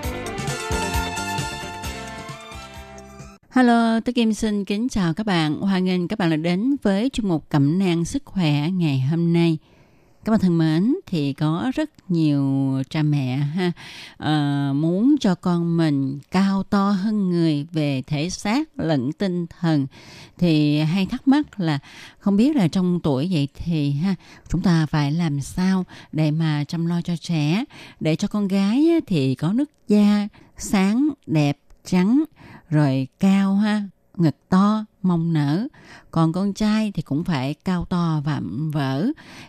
Hello, tôi Kim xin kính chào các bạn. Hoan nghênh các bạn đã đến với chuyên mục Cẩm nang sức khỏe ngày hôm nay. Các bạn thân mến, thì có rất nhiều cha mẹ ha uh, muốn cho con mình cao to hơn người về thể xác lẫn tinh thần thì hay thắc mắc là không biết là trong tuổi vậy thì ha chúng ta phải làm sao để mà chăm lo cho trẻ để cho con gái thì có nước da sáng đẹp trắng rồi cao ha ngực to mông nở còn con trai thì cũng phải cao to và vỡ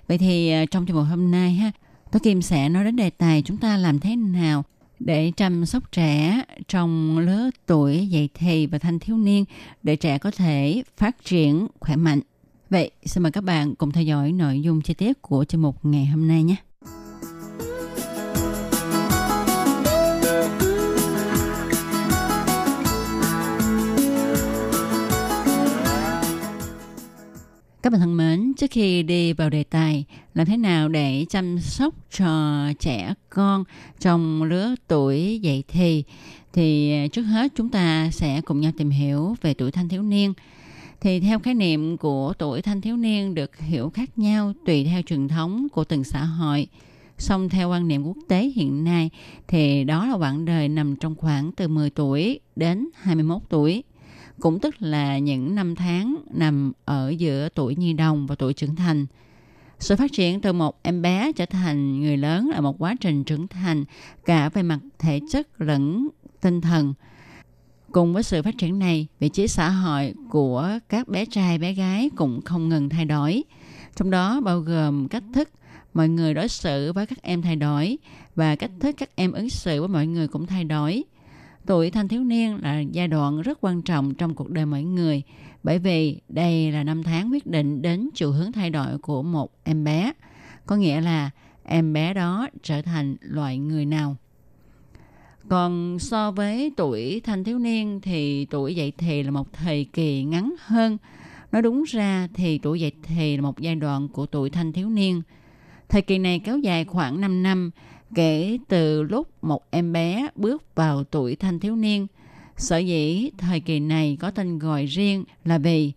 vậy thì à, trong chương mục hôm nay ha tôi kim sẽ nói đến đề tài chúng ta làm thế nào để chăm sóc trẻ trong lứa tuổi dậy thì và thanh thiếu niên để trẻ có thể phát triển khỏe mạnh. Vậy, xin mời các bạn cùng theo dõi nội dung chi tiết của chương mục ngày hôm nay nhé. Các bạn thân mến, trước khi đi vào đề tài làm thế nào để chăm sóc cho trẻ con trong lứa tuổi dậy thì thì à, trước hết chúng ta sẽ cùng nhau tìm hiểu về tuổi thanh thiếu niên. Thì theo khái niệm của tuổi thanh thiếu niên được hiểu khác nhau tùy theo truyền thống của từng xã hội. Song theo quan niệm quốc tế hiện nay thì đó là quãng đời nằm trong khoảng từ 10 tuổi đến 21 tuổi cũng tức là những năm tháng nằm ở giữa tuổi nhi đồng và tuổi trưởng thành. Sự phát triển từ một em bé trở thành người lớn là một quá trình trưởng thành cả về mặt thể chất lẫn tinh thần. Cùng với sự phát triển này, vị trí xã hội của các bé trai bé gái cũng không ngừng thay đổi. Trong đó bao gồm cách thức mọi người đối xử với các em thay đổi và cách thức các em ứng xử với mọi người cũng thay đổi. Tuổi thanh thiếu niên là giai đoạn rất quan trọng trong cuộc đời mỗi người bởi vì đây là năm tháng quyết định đến chiều hướng thay đổi của một em bé. Có nghĩa là em bé đó trở thành loại người nào. Còn so với tuổi thanh thiếu niên thì tuổi dậy thì là một thời kỳ ngắn hơn. Nói đúng ra thì tuổi dậy thì là một giai đoạn của tuổi thanh thiếu niên. Thời kỳ này kéo dài khoảng 5 năm kể từ lúc một em bé bước vào tuổi thanh thiếu niên. Sở dĩ thời kỳ này có tên gọi riêng là vì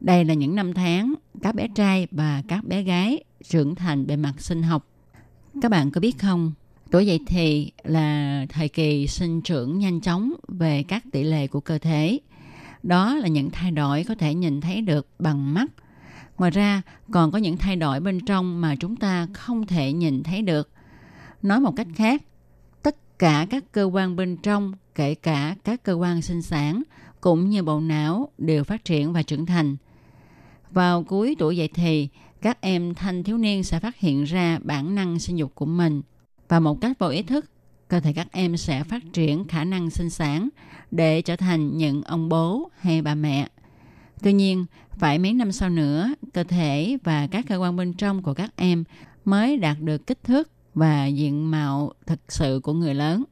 đây là những năm tháng các bé trai và các bé gái trưởng thành về mặt sinh học. Các bạn có biết không? Tuổi dậy thì là thời kỳ sinh trưởng nhanh chóng về các tỷ lệ của cơ thể. Đó là những thay đổi có thể nhìn thấy được bằng mắt. Ngoài ra, còn có những thay đổi bên trong mà chúng ta không thể nhìn thấy được Nói một cách khác, tất cả các cơ quan bên trong, kể cả các cơ quan sinh sản, cũng như bộ não đều phát triển và trưởng thành. Vào cuối tuổi dậy thì, các em thanh thiếu niên sẽ phát hiện ra bản năng sinh dục của mình và một cách vô ý thức, cơ thể các em sẽ phát triển khả năng sinh sản để trở thành những ông bố hay bà mẹ. Tuy nhiên, phải mấy năm sau nữa, cơ thể và các cơ quan bên trong của các em mới đạt được kích thước và diện mạo thực sự của người lớn.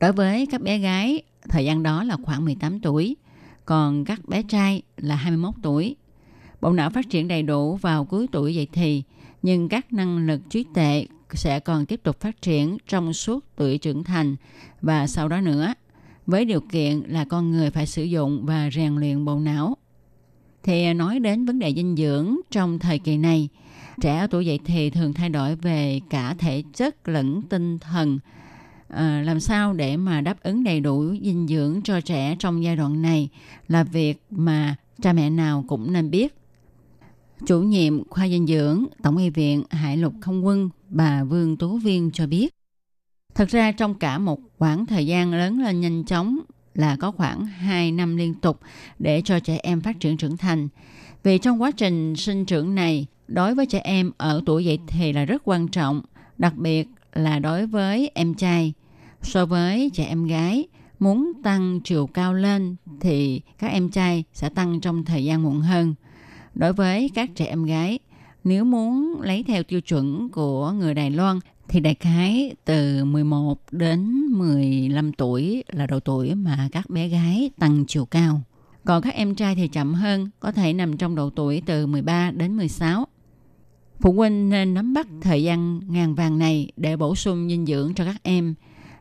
Đối với các bé gái, thời gian đó là khoảng 18 tuổi, còn các bé trai là 21 tuổi. Bộ não phát triển đầy đủ vào cuối tuổi dậy thì, nhưng các năng lực trí tuệ sẽ còn tiếp tục phát triển trong suốt tuổi trưởng thành và sau đó nữa, với điều kiện là con người phải sử dụng và rèn luyện bộ não. Thì nói đến vấn đề dinh dưỡng trong thời kỳ này – Trẻ ở tuổi dậy thì thường thay đổi về cả thể chất lẫn tinh thần. À, làm sao để mà đáp ứng đầy đủ dinh dưỡng cho trẻ trong giai đoạn này là việc mà cha mẹ nào cũng nên biết. Chủ nhiệm khoa dinh dưỡng Tổng y viện Hải Lục Không Quân bà Vương Tú Viên cho biết. Thật ra trong cả một khoảng thời gian lớn lên nhanh chóng là có khoảng 2 năm liên tục để cho trẻ em phát triển trưởng thành. Vì trong quá trình sinh trưởng này, đối với trẻ em ở tuổi dậy thì là rất quan trọng, đặc biệt là đối với em trai. So với trẻ em gái, muốn tăng chiều cao lên thì các em trai sẽ tăng trong thời gian muộn hơn. Đối với các trẻ em gái, nếu muốn lấy theo tiêu chuẩn của người Đài Loan thì đại khái từ 11 đến 15 tuổi là độ tuổi mà các bé gái tăng chiều cao. Còn các em trai thì chậm hơn, có thể nằm trong độ tuổi từ 13 đến 16. Phụ huynh nên nắm bắt thời gian ngàn vàng này để bổ sung dinh dưỡng cho các em.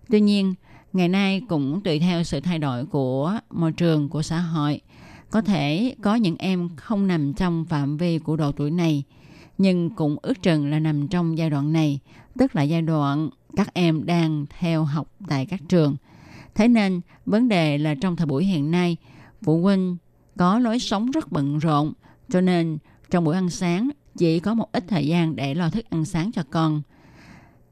Tuy nhiên, ngày nay cũng tùy theo sự thay đổi của môi trường, của xã hội. Có thể có những em không nằm trong phạm vi của độ tuổi này, nhưng cũng ước chừng là nằm trong giai đoạn này, tức là giai đoạn các em đang theo học tại các trường. Thế nên, vấn đề là trong thời buổi hiện nay, phụ huynh có lối sống rất bận rộn, cho nên trong buổi ăn sáng chỉ có một ít thời gian để lo thức ăn sáng cho con.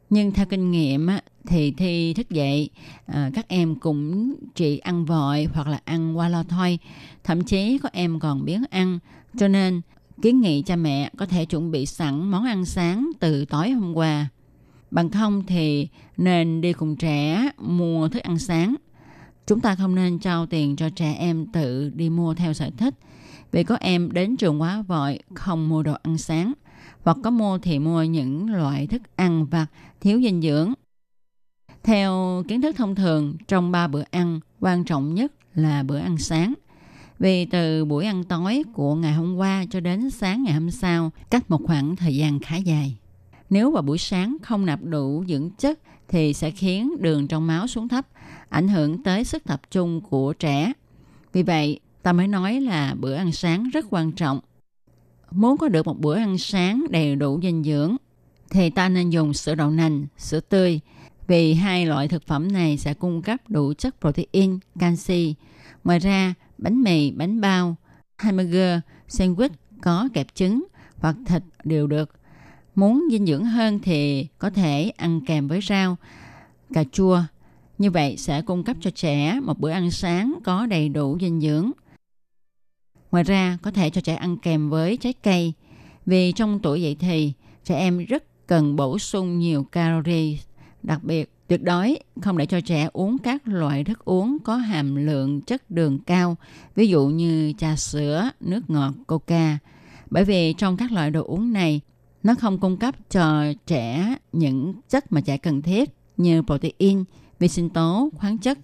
Nhưng theo kinh nghiệm thì thi thức dậy à, các em cũng chỉ ăn vội hoặc là ăn qua lo thôi. Thậm chí có em còn biến ăn. Cho nên kiến nghị cha mẹ có thể chuẩn bị sẵn món ăn sáng từ tối hôm qua. Bằng không thì nên đi cùng trẻ mua thức ăn sáng. Chúng ta không nên trao tiền cho trẻ em tự đi mua theo sở thích vì có em đến trường quá vội không mua đồ ăn sáng hoặc có mua thì mua những loại thức ăn vặt thiếu dinh dưỡng. Theo kiến thức thông thường, trong ba bữa ăn, quan trọng nhất là bữa ăn sáng. Vì từ buổi ăn tối của ngày hôm qua cho đến sáng ngày hôm sau, cách một khoảng thời gian khá dài. Nếu vào buổi sáng không nạp đủ dưỡng chất thì sẽ khiến đường trong máu xuống thấp, ảnh hưởng tới sức tập trung của trẻ. Vì vậy, ta mới nói là bữa ăn sáng rất quan trọng. Muốn có được một bữa ăn sáng đầy đủ dinh dưỡng thì ta nên dùng sữa đậu nành, sữa tươi vì hai loại thực phẩm này sẽ cung cấp đủ chất protein, canxi. Ngoài ra, bánh mì, bánh bao, hamburger, sandwich có kẹp trứng hoặc thịt đều được. Muốn dinh dưỡng hơn thì có thể ăn kèm với rau, cà chua. Như vậy sẽ cung cấp cho trẻ một bữa ăn sáng có đầy đủ dinh dưỡng. Ngoài ra, có thể cho trẻ ăn kèm với trái cây. Vì trong tuổi dậy thì, trẻ em rất cần bổ sung nhiều calorie. Đặc biệt, tuyệt đối không để cho trẻ uống các loại thức uống có hàm lượng chất đường cao, ví dụ như trà sữa, nước ngọt, coca. Bởi vì trong các loại đồ uống này, nó không cung cấp cho trẻ những chất mà trẻ cần thiết như protein, vi sinh tố, khoáng chất.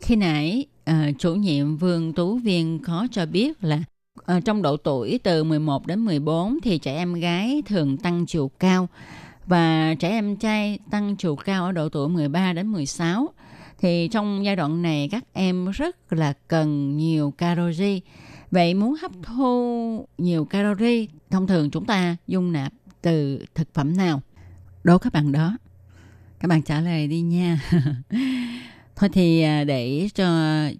Khi nãy uh, chủ nhiệm Vương Tú Viên có cho biết là uh, trong độ tuổi từ 11 đến 14 thì trẻ em gái thường tăng chiều cao và trẻ em trai tăng chiều cao ở độ tuổi 13 đến 16 thì trong giai đoạn này các em rất là cần nhiều calori. Vậy muốn hấp thu nhiều calori, thông thường chúng ta dung nạp từ thực phẩm nào? Đố các bạn đó. Các bạn trả lời đi nha. Thôi thì à, để cho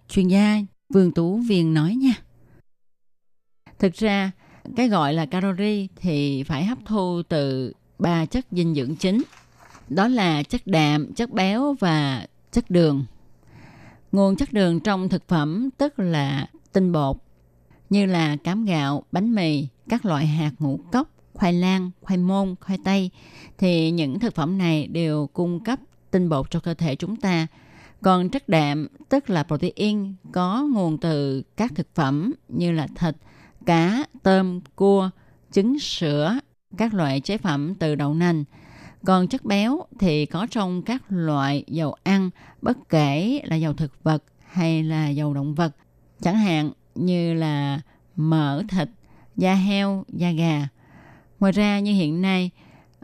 chuyên gia Vương Tú Viên nói nha. Thực ra cái gọi là calori thì phải hấp thu từ ba chất dinh dưỡng chính. Đó là chất đạm, chất béo và chất đường. Nguồn chất đường trong thực phẩm tức là tinh bột như là cám gạo, bánh mì, các loại hạt ngũ cốc, khoai lang, khoai môn, khoai tây thì những thực phẩm này đều cung cấp tinh bột cho cơ thể chúng ta còn chất đạm, tức là protein, có nguồn từ các thực phẩm như là thịt, cá, tôm, cua, trứng, sữa, các loại chế phẩm từ đậu nành. Còn chất béo thì có trong các loại dầu ăn, bất kể là dầu thực vật hay là dầu động vật. Chẳng hạn như là mỡ thịt, da heo, da gà. Ngoài ra như hiện nay,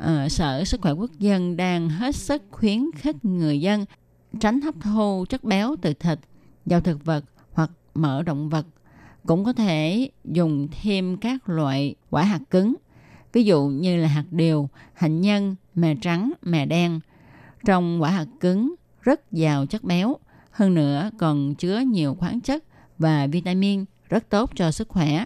uh, Sở Sức khỏe Quốc dân đang hết sức khuyến khích người dân tránh hấp thu chất béo từ thịt, dầu thực vật hoặc mỡ động vật. Cũng có thể dùng thêm các loại quả hạt cứng, ví dụ như là hạt điều, hạnh nhân, mè trắng, mè đen. Trong quả hạt cứng rất giàu chất béo, hơn nữa còn chứa nhiều khoáng chất và vitamin rất tốt cho sức khỏe.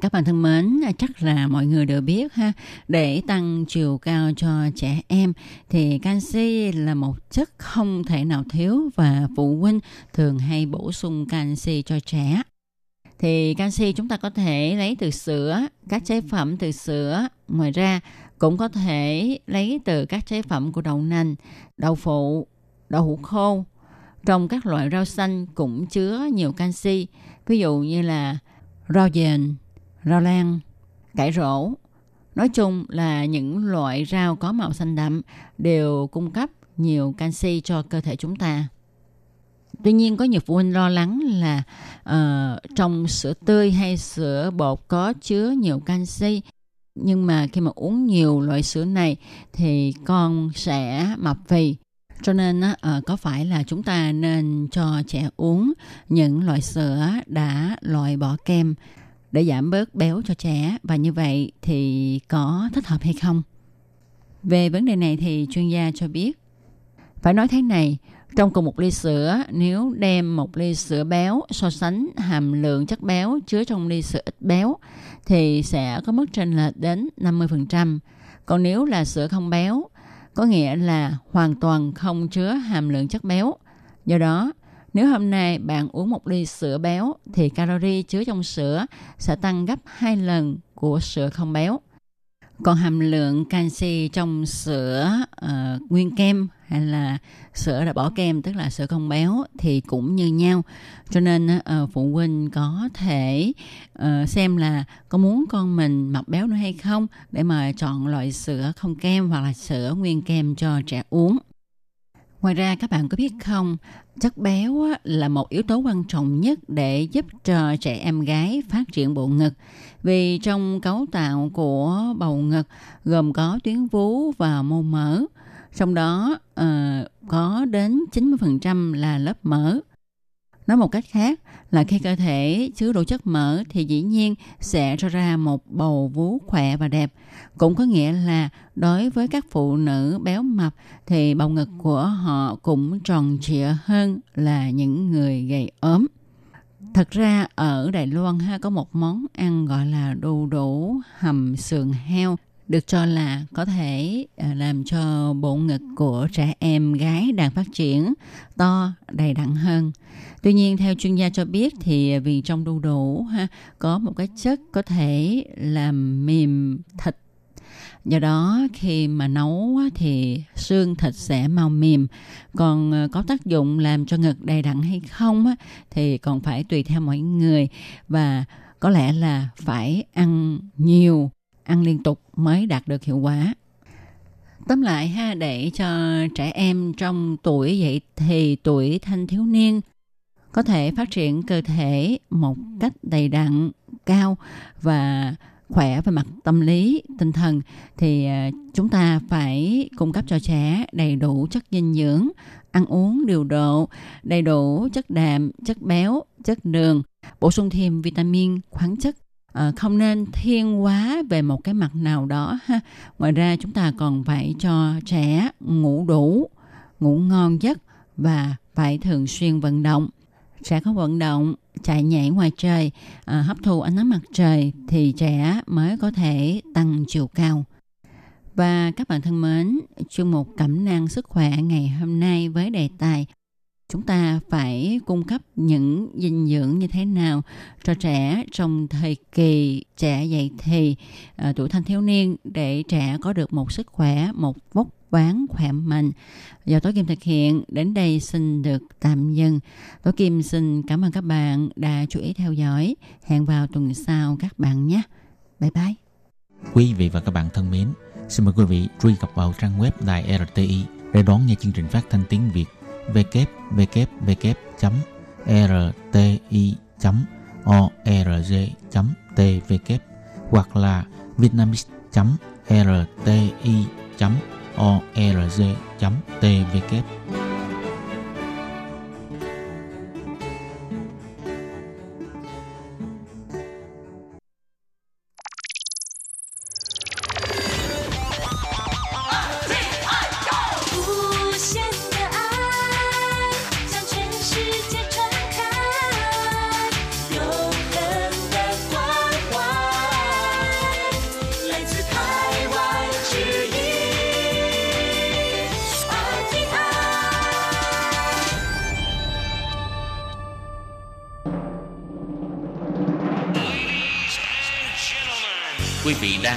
Các bạn thân mến chắc là mọi người đều biết ha để tăng chiều cao cho trẻ em thì canxi là một chất không thể nào thiếu và phụ huynh thường hay bổ sung canxi cho trẻ thì canxi chúng ta có thể lấy từ sữa, các chế phẩm từ sữa. Ngoài ra cũng có thể lấy từ các chế phẩm của đậu nành, đậu phụ, đậu hũ khô. Trong các loại rau xanh cũng chứa nhiều canxi, ví dụ như là rau dền, rau lan, cải rổ. Nói chung là những loại rau có màu xanh đậm đều cung cấp nhiều canxi cho cơ thể chúng ta. Tuy nhiên có nhiều phụ huynh lo lắng là ờ, uh, trong sữa tươi hay sữa bột có chứa nhiều canxi. Nhưng mà khi mà uống nhiều loại sữa này thì con sẽ mập phì. Cho nên uh, có phải là chúng ta nên cho trẻ uống những loại sữa đã loại bỏ kem để giảm bớt béo cho trẻ? Và như vậy thì có thích hợp hay không? Về vấn đề này thì chuyên gia cho biết. Phải nói thế này, trong cùng một ly sữa, nếu đem một ly sữa béo so sánh hàm lượng chất béo chứa trong ly sữa ít béo thì sẽ có mức chênh lệch đến 50%. Còn nếu là sữa không béo, có nghĩa là hoàn toàn không chứa hàm lượng chất béo. Do đó, nếu hôm nay bạn uống một ly sữa béo thì calorie chứa trong sữa sẽ tăng gấp 2 lần của sữa không béo. Còn hàm lượng canxi trong sữa uh, nguyên kem hay là sữa đã bỏ kem tức là sữa không béo thì cũng như nhau. Cho nên uh, phụ huynh có thể uh, xem là có muốn con mình mập béo nữa hay không để mà chọn loại sữa không kem hoặc là sữa nguyên kem cho trẻ uống. Ngoài ra các bạn có biết không, chất béo là một yếu tố quan trọng nhất để giúp cho trẻ em gái phát triển bộ ngực. Vì trong cấu tạo của bầu ngực gồm có tuyến vú và mô mỡ. Trong đó uh, có đến 90% là lớp mỡ. Nói một cách khác là khi cơ thể chứa đủ chất mỡ thì dĩ nhiên sẽ cho ra một bầu vú khỏe và đẹp. Cũng có nghĩa là đối với các phụ nữ béo mập thì bầu ngực của họ cũng tròn trịa hơn là những người gầy ốm. Thật ra ở Đài Loan ha, có một món ăn gọi là đu đủ hầm sườn heo được cho là có thể à, làm cho bộ ngực của trẻ em gái đang phát triển to, đầy đặn hơn. Tuy nhiên, theo chuyên gia cho biết thì vì trong đu đủ, ha, có một cái chất có thể làm mềm thịt. Do đó, khi mà nấu thì xương thịt sẽ mau mềm. Còn à, có tác dụng làm cho ngực đầy đặn hay không thì còn phải tùy theo mỗi người. Và có lẽ là phải ăn nhiều ăn liên tục mới đạt được hiệu quả. Tóm lại ha, để cho trẻ em trong tuổi dậy thì tuổi thanh thiếu niên có thể phát triển cơ thể một cách đầy đặn, cao và khỏe về mặt tâm lý, tinh thần thì à, chúng ta phải cung cấp cho trẻ đầy đủ chất dinh dưỡng, ăn uống điều độ, đầy đủ chất đạm, chất béo, chất đường, bổ sung thêm vitamin, khoáng chất à, không nên thiên quá về một cái mặt nào đó ha. Ngoài ra chúng ta còn phải cho trẻ ngủ đủ ngủ ngon giấc và phải thường xuyên vận động. Trẻ có vận động chạy nhảy ngoài trời à, hấp thụ ánh nắng mặt trời thì trẻ mới có thể tăng chiều cao. Và các bạn thân mến chuyên mục cẩm nang sức khỏe ngày hôm nay với đề tài chúng ta phải cung cấp những dinh dưỡng như thế nào cho trẻ trong thời kỳ trẻ dậy thì à, tuổi thanh thiếu niên để trẻ có được một sức khỏe một vóc ván khỏe mạnh. Do tối kim thực hiện đến đây xin được tạm dừng. Tối kim xin cảm ơn các bạn đã chú ý theo dõi. Hẹn vào tuần sau các bạn nhé. Bye bye. Quý vị và các bạn thân mến xin mời quý vị truy cập vào trang web đài RTI để đón nghe chương trình phát thanh tiếng Việt www.rti.org.tv hoặc là vietnamese.rti.org.tv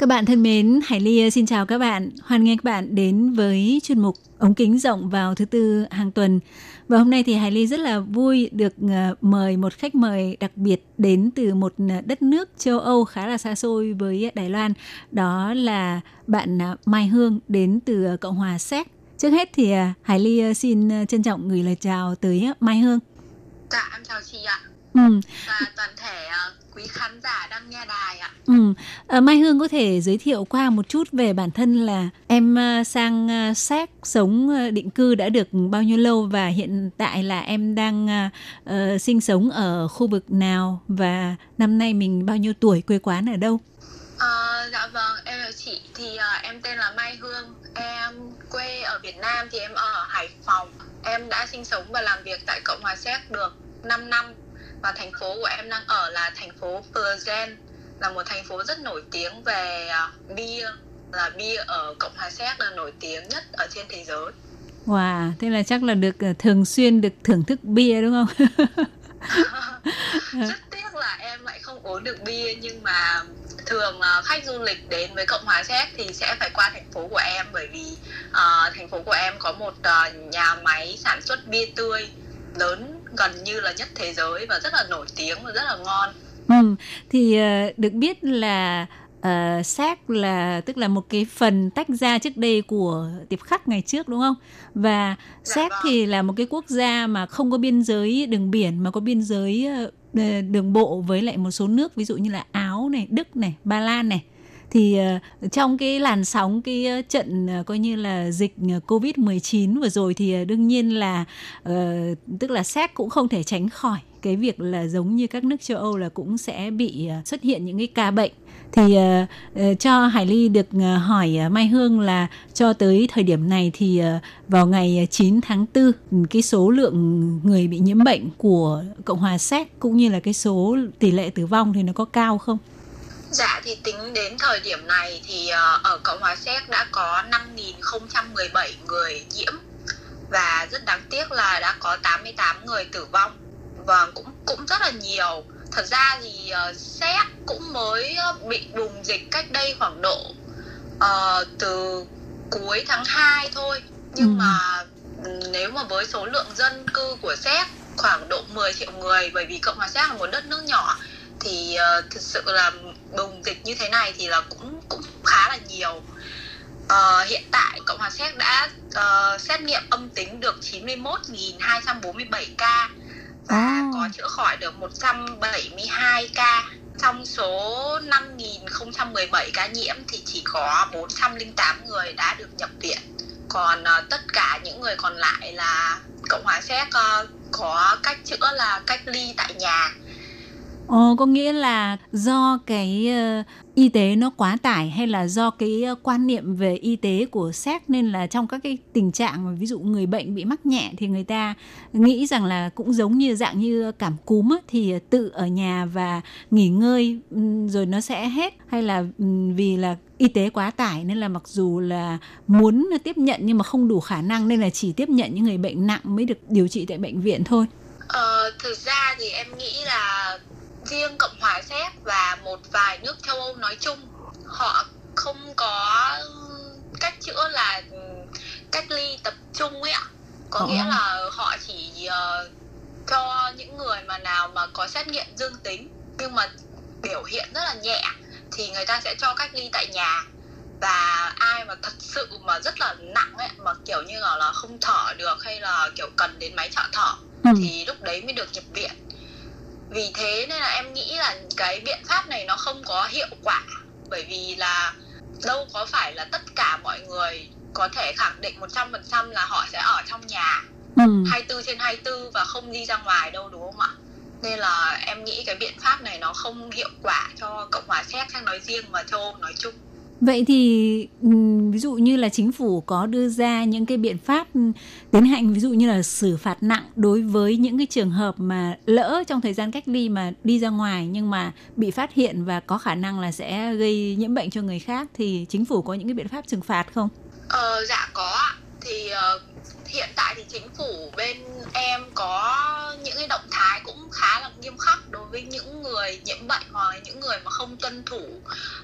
Các bạn thân mến, Hải Ly xin chào các bạn. Hoan nghênh các bạn đến với chuyên mục ống kính rộng vào thứ tư hàng tuần. Và hôm nay thì Hải Ly rất là vui được ờ, mời một khách mời đặc biệt đến từ một ờ, đất nước châu Âu khá là xa xôi với Đài Loan. Đó là bạn ờ, Mai Hương đến từ Cộng hòa Séc. Trước hết thì Hải Ly xin trân trọng gửi lời chào tới Mai Hương. Dạ, em chào chị ạ. Ừ. Và toàn thể quý khán giả đang nghe đài ạ. Ừ. À, Mai Hương có thể giới thiệu qua một chút về bản thân là em uh, sang uh, Séc sống định cư đã được bao nhiêu lâu và hiện tại là em đang uh, uh, sinh sống ở khu vực nào và năm nay mình bao nhiêu tuổi quê quán ở đâu? À, dạ vâng, em là chị thì uh, em tên là Mai Hương. Em quê ở Việt Nam thì em ở Hải Phòng. Em đã sinh sống và làm việc tại Cộng hòa Séc được 5 năm và thành phố của em đang ở là thành phố Plzeň là một thành phố rất nổi tiếng về uh, bia là bia ở Cộng hòa Séc là nổi tiếng nhất ở trên thế giới. Wow, thế là chắc là được uh, thường xuyên được thưởng thức bia đúng không? rất tiếc là em lại không uống được bia nhưng mà thường uh, khách du lịch đến với Cộng hòa Séc thì sẽ phải qua thành phố của em bởi vì uh, thành phố của em có một uh, nhà máy sản xuất bia tươi lớn gần như là nhất thế giới và rất là nổi tiếng và rất là ngon. Ừ, thì uh, được biết là uh, Séc là tức là một cái phần tách ra trước đây của Tiệp Khắc ngày trước đúng không? Và Dạ Séc vâng. thì là một cái quốc gia mà không có biên giới đường biển mà có biên giới uh, đường bộ với lại một số nước ví dụ như là Áo này, Đức này, Ba Lan này thì ờ, trong cái làn sóng cái ờ, trận ờ, coi như là dịch Covid-19 vừa rồi thì đương nhiên là tức là Séc cũng không thể tránh khỏi cái việc là giống như các nước châu Âu là cũng sẽ bị xuất hiện những cái ca bệnh thì uh, cho Hải Ly được hỏi Mai Hương là cho tới thời điểm này thì uh, vào ngày 9 tháng 4 ừ, cái số lượng người bị nhiễm bệnh của Cộng hòa Séc cũng như là cái số tỷ lệ tử vong thì nó có cao không? Dạ thì tính đến thời điểm này thì uh, ở Cộng hòa Séc đã có 5.017 người nhiễm và rất đáng tiếc là đã có 88 người tử vong và cũng cũng rất là nhiều. Thật ra thì uh, Séc cũng mới uh, bị bùng dịch cách đây khoảng độ uh, từ cuối tháng 2 thôi. Nhưng Ừ. mà nếu mà với số lượng dân cư của Séc khoảng độ 10 triệu người bởi vì Cộng hòa Séc là một đất nước nhỏ thì uh, thực sự là bùng dịch như thế này thì là cũng cũng khá là nhiều Ờ, hiện tại Cộng hòa Séc đã ờ, xét nghiệm âm tính được 91.247 ca và Ồ. có chữa khỏi được 172 ca. Trong số 5.017 ca nhiễm thì chỉ có 408 người đã được nhập viện. Còn ờ, tất cả những người còn lại là Cộng hòa Séc ờ, có cách chữa là cách ly tại nhà. Ồ, có nghĩa là do cái uh, y tế nó quá tải hay là do cái uh, quan niệm về y tế của xét nên là trong các cái tình trạng mà ví dụ người bệnh bị mắc nhẹ thì người ta nghĩ rằng là cũng giống như dạng như cảm cúm á, thì tự ở nhà và nghỉ ngơi ừ, rồi nó sẽ hết hay là ừ, vì là y tế quá tải nên là mặc dù là muốn tiếp nhận nhưng mà không đủ khả năng nên là chỉ tiếp nhận những người bệnh nặng mới được điều trị tại bệnh viện thôi. Ờ, thực ra thì em nghĩ là riêng Cộng hòa Séc và một vài nước châu Âu nói chung họ không có cách chữa là cách ly tập trung ấy ạ. Có Ờ. nghĩa là họ chỉ ờ, cho những người mà nào mà có xét nghiệm dương tính nhưng mà biểu hiện rất là nhẹ thì người ta sẽ cho cách ly tại nhà và ai mà thật sự mà rất là nặng ấy mà kiểu như là, là không thở được hay là kiểu cần đến máy trợ thở Ừ. thì lúc đấy mới được nhập viện vì thế nên là em nghĩ là cái biện pháp này nó không có hiệu quả. Bởi vì là đâu có phải là tất cả mọi người có thể khẳng định 100% là họ sẽ ở trong nhà Ừ. 24 trên 24 và không đi ra ngoài đâu đúng không ạ? Nên là em nghĩ cái biện pháp này nó không hiệu quả cho cộng hòa séc nói riêng mà châu âu nói chung Vậy thì ừ, ví dụ như là chính phủ có đưa ra những cái biện pháp tiến hành ví dụ như là xử phạt nặng đối với những cái trường hợp mà lỡ trong thời gian cách ly mà đi ra ngoài nhưng mà bị phát hiện và có khả năng là sẽ gây nhiễm bệnh cho người khác thì chính phủ có những cái biện pháp trừng phạt không? Ờ dạ có thì uh, hiện tại thì chính phủ bên em có những cái động thái cũng khá là nghiêm khắc đối với những người nhiễm bệnh hoặc là những người mà không tuân thủ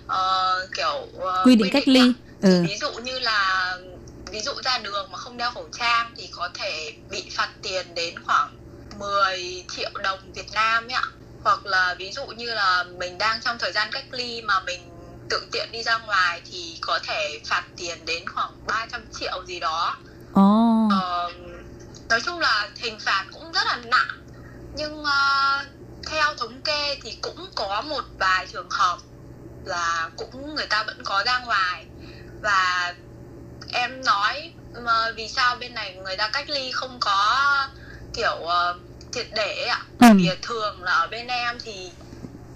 uh, kiểu uh, quy định cách ly. ừ. ví dụ như là ví dụ ra đường mà không đeo khẩu trang thì có thể bị phạt tiền đến khoảng 10 triệu đồng Việt Nam ấy ạ. Hoặc là ví dụ như là mình đang trong thời gian cách ly mà mình tự tiện đi ra ngoài thì có thể phạt tiền đến khoảng 300 triệu gì đó oh. uh, nói chung là hình phạt cũng rất là nặng nhưng uh, theo thống kê thì cũng có một vài trường hợp là cũng người ta vẫn có ra ngoài và em nói mà vì sao bên này người ta cách ly không có kiểu uh, triệt để ạ ừ. vì thường là ở bên em thì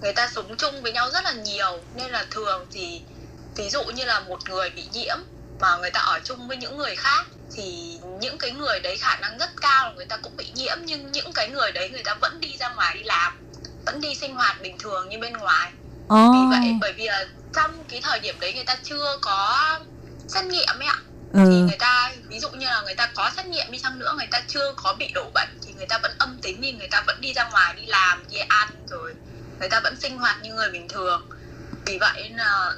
người ta sống chung với nhau rất là nhiều nên là thường thì ví dụ như là một người bị nhiễm mà người ta ở chung với những người khác thì những cái người đấy khả năng rất cao là người ta cũng bị nhiễm nhưng những cái người đấy người ta vẫn đi ra ngoài đi làm vẫn đi sinh hoạt bình thường như bên ngoài oh. vì vậy bởi vì là trong cái thời điểm đấy người ta chưa có xét nghiệm ấy ạ ừ. thì người ta ví dụ như là người ta có xét nghiệm đi chăng nữa người ta chưa có bị đổ bệnh thì người ta vẫn âm tính thì người ta vẫn đi ra ngoài đi làm đi ăn rồi người ta vẫn sinh hoạt như người bình thường vì vậy là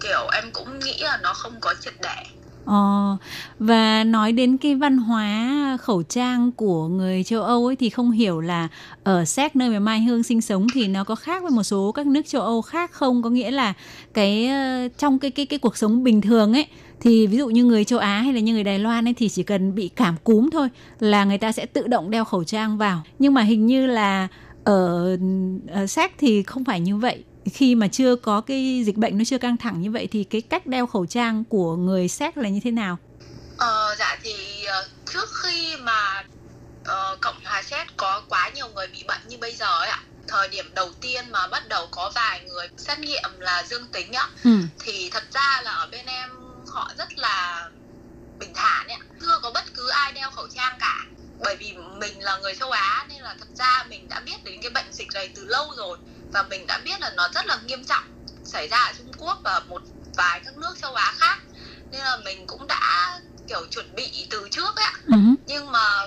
kiểu em cũng nghĩ là nó không có triệt để Ờ, và nói đến cái văn hóa khẩu trang của người châu Âu ấy thì không hiểu là ở Séc nơi mà Mai Hương sinh sống thì nó có khác với một số các nước châu Âu khác không? Có nghĩa là cái ờ, trong cái cái cái cuộc sống bình thường ấy thì ví dụ như người châu Á hay là như người Đài Loan ấy thì chỉ cần bị cảm cúm thôi là người ta sẽ tự động đeo khẩu trang vào. Nhưng mà hình như là ở, ờ, ở Séc thì không phải như vậy khi mà chưa có cái dịch bệnh nó chưa căng thẳng như vậy thì cái cách đeo khẩu trang của người Séc là như thế nào? Ờ, dạ thì uh, trước khi mà uh, cộng hòa Séc có quá nhiều người bị bệnh như bây giờ ấy ạ thời điểm đầu tiên mà bắt đầu có vài người xét nghiệm là dương tính á ừ. thì thật ra là ở bên em họ rất là bình thản ấy chưa có bất cứ ai đeo khẩu trang cả bởi vì mình là người châu Á nên là thật ra mình đã biết đến cái bệnh dịch này từ lâu rồi và mình đã biết là nó rất là nghiêm trọng xảy ra ở Trung Quốc và một vài các nước châu Á khác. Nên là mình cũng đã kiểu chuẩn bị từ trước ấy uh-huh. nhưng mà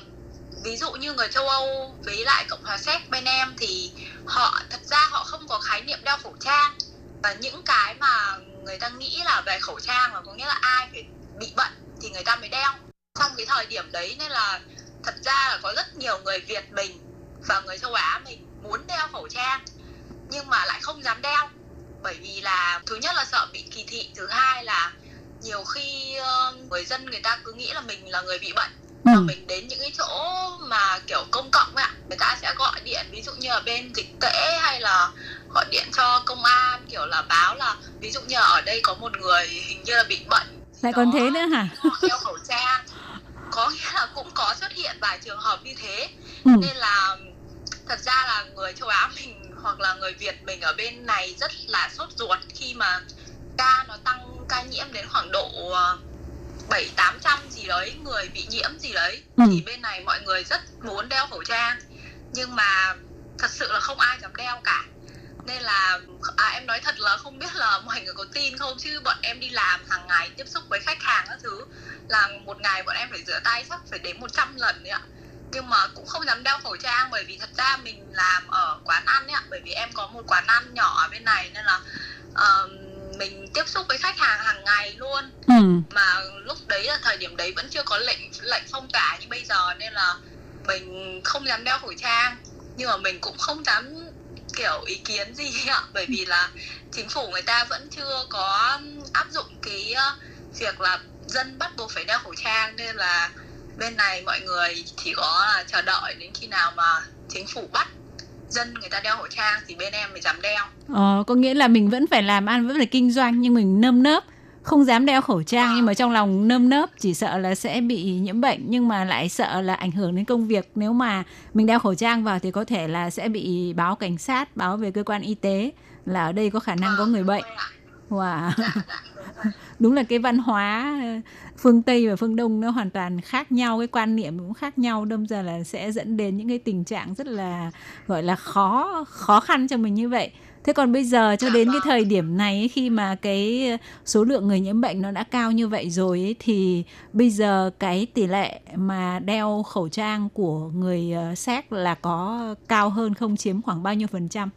ví dụ như người châu Âu với lại Cộng hòa Séc bên em thì họ thật ra họ không có khái niệm đeo khẩu trang. Và những cái mà người ta nghĩ là về khẩu trang là có nghĩa là ai phải bị bệnh thì người ta mới đeo. Trong cái thời điểm đấy nên là thật ra là có rất nhiều người Việt mình và người châu Á mình muốn đeo khẩu trang nhưng mà lại không dám đeo. Bởi vì là thứ nhất là sợ bị kỳ thị thứ hai là nhiều khi uh, người dân người ta cứ nghĩ là mình là người bị bệnh. Ừ. và mình đến những cái chỗ mà kiểu công cộng ạ người ta sẽ gọi điện ví dụ như là bên dịch tễ hay là gọi điện cho công an kiểu là báo là ví dụ như ở đây có một người hình như là bị bệnh. Lại còn thế nữa hả? đeo khẩu trang. Có nghĩa là cũng có xuất hiện vài trường hợp như thế. Ừ. nên là thật ra là người châu Á mình hoặc là người Việt mình ở bên này rất là sốt ruột khi mà ca nó tăng ca nhiễm đến khoảng độ ờ, bảy tám trăm gì đấy người bị nhiễm gì đấy ừ. thì bên này mọi người rất muốn đeo khẩu trang. Nhưng mà thật sự là không ai dám đeo cả. Nên là à, em nói thật là không biết là mọi người có tin không chứ bọn em đi làm hàng ngày tiếp xúc với khách hàng các thứ là một ngày bọn em phải rửa tay chắc phải đến 100 lần đấy ạ nhưng mà cũng không dám đeo khẩu trang bởi vì thật ra mình làm ở quán ăn ấy bởi vì em có một quán ăn nhỏ ở bên này nên là uh, mình tiếp xúc với khách hàng hàng ngày luôn. Ừ. mà lúc đấy là thời điểm đấy vẫn chưa có lệnh lệnh phong tỏa như bây giờ nên là mình không dám đeo khẩu trang. Nhưng mà mình cũng không dám kiểu ý kiến gì ạ. Bởi vì là chính phủ người ta vẫn chưa có áp dụng cái việc là dân bắt buộc phải đeo khẩu trang nên là bên này mọi người chỉ có chờ đợi đến khi nào mà chính phủ bắt dân người ta đeo khẩu trang thì bên em mới dám đeo. Ờ, có nghĩa là mình vẫn phải làm ăn vẫn phải kinh doanh nhưng mình nơm nớp không dám đeo khẩu trang nhưng mà trong lòng nơm nớp chỉ sợ là sẽ bị nhiễm bệnh nhưng mà lại sợ là ảnh hưởng đến công việc. Nếu mà mình đeo khẩu trang vào thì có thể là sẽ bị báo cảnh sát báo về cơ quan y tế là ở đây có khả năng có người bệnh wow. Đúng là cái văn hóa ờ, phương tây và phương đông nó hoàn toàn khác nhau, cái quan niệm cũng khác nhau. Đâm ra là sẽ dẫn đến những cái tình trạng rất là, gọi là, khó khó khăn cho mình như vậy. Thế còn bây giờ cho đến cái thời điểm này khi mà cái số lượng người nhiễm bệnh nó đã cao như vậy rồi thì bây giờ cái tỷ lệ mà đeo khẩu trang của người xét séc là có cao hơn không? Chiếm khoảng bao nhiêu phần trăm?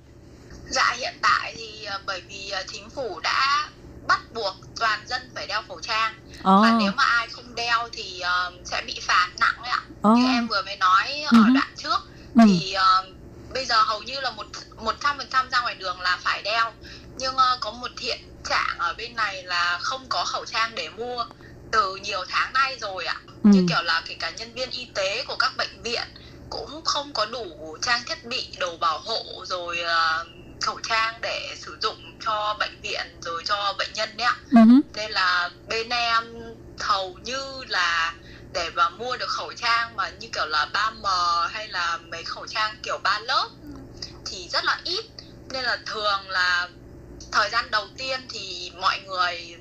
Dạ hiện tại thì ờ, bởi vì ờ, chính phủ đã bắt buộc toàn dân phải đeo khẩu trang oh. và nếu mà ai không đeo thì uh, sẽ bị phạt nặng ạ oh. như em vừa mới nói ở uh-huh. đoạn trước uh-huh. thì uh, bây giờ hầu như là một một trăm phần trăm ra ngoài đường là phải đeo nhưng uh, có một hiện trạng ở bên này là không có khẩu trang để mua từ nhiều tháng nay rồi ạ ừ. như kiểu là kể cả nhân viên y tế của các bệnh viện cũng không có đủ trang thiết bị đồ bảo hộ rồi uh, khẩu trang để sử dụng cho bệnh viện rồi cho bệnh nhân đấy ạ. Uh-huh. nên là bên em hầu như là để mà mua được khẩu trang mà như kiểu là 3M hay là mấy khẩu trang kiểu ba lớp thì rất là ít. Nên là thường là thời gian đầu tiên thì mọi người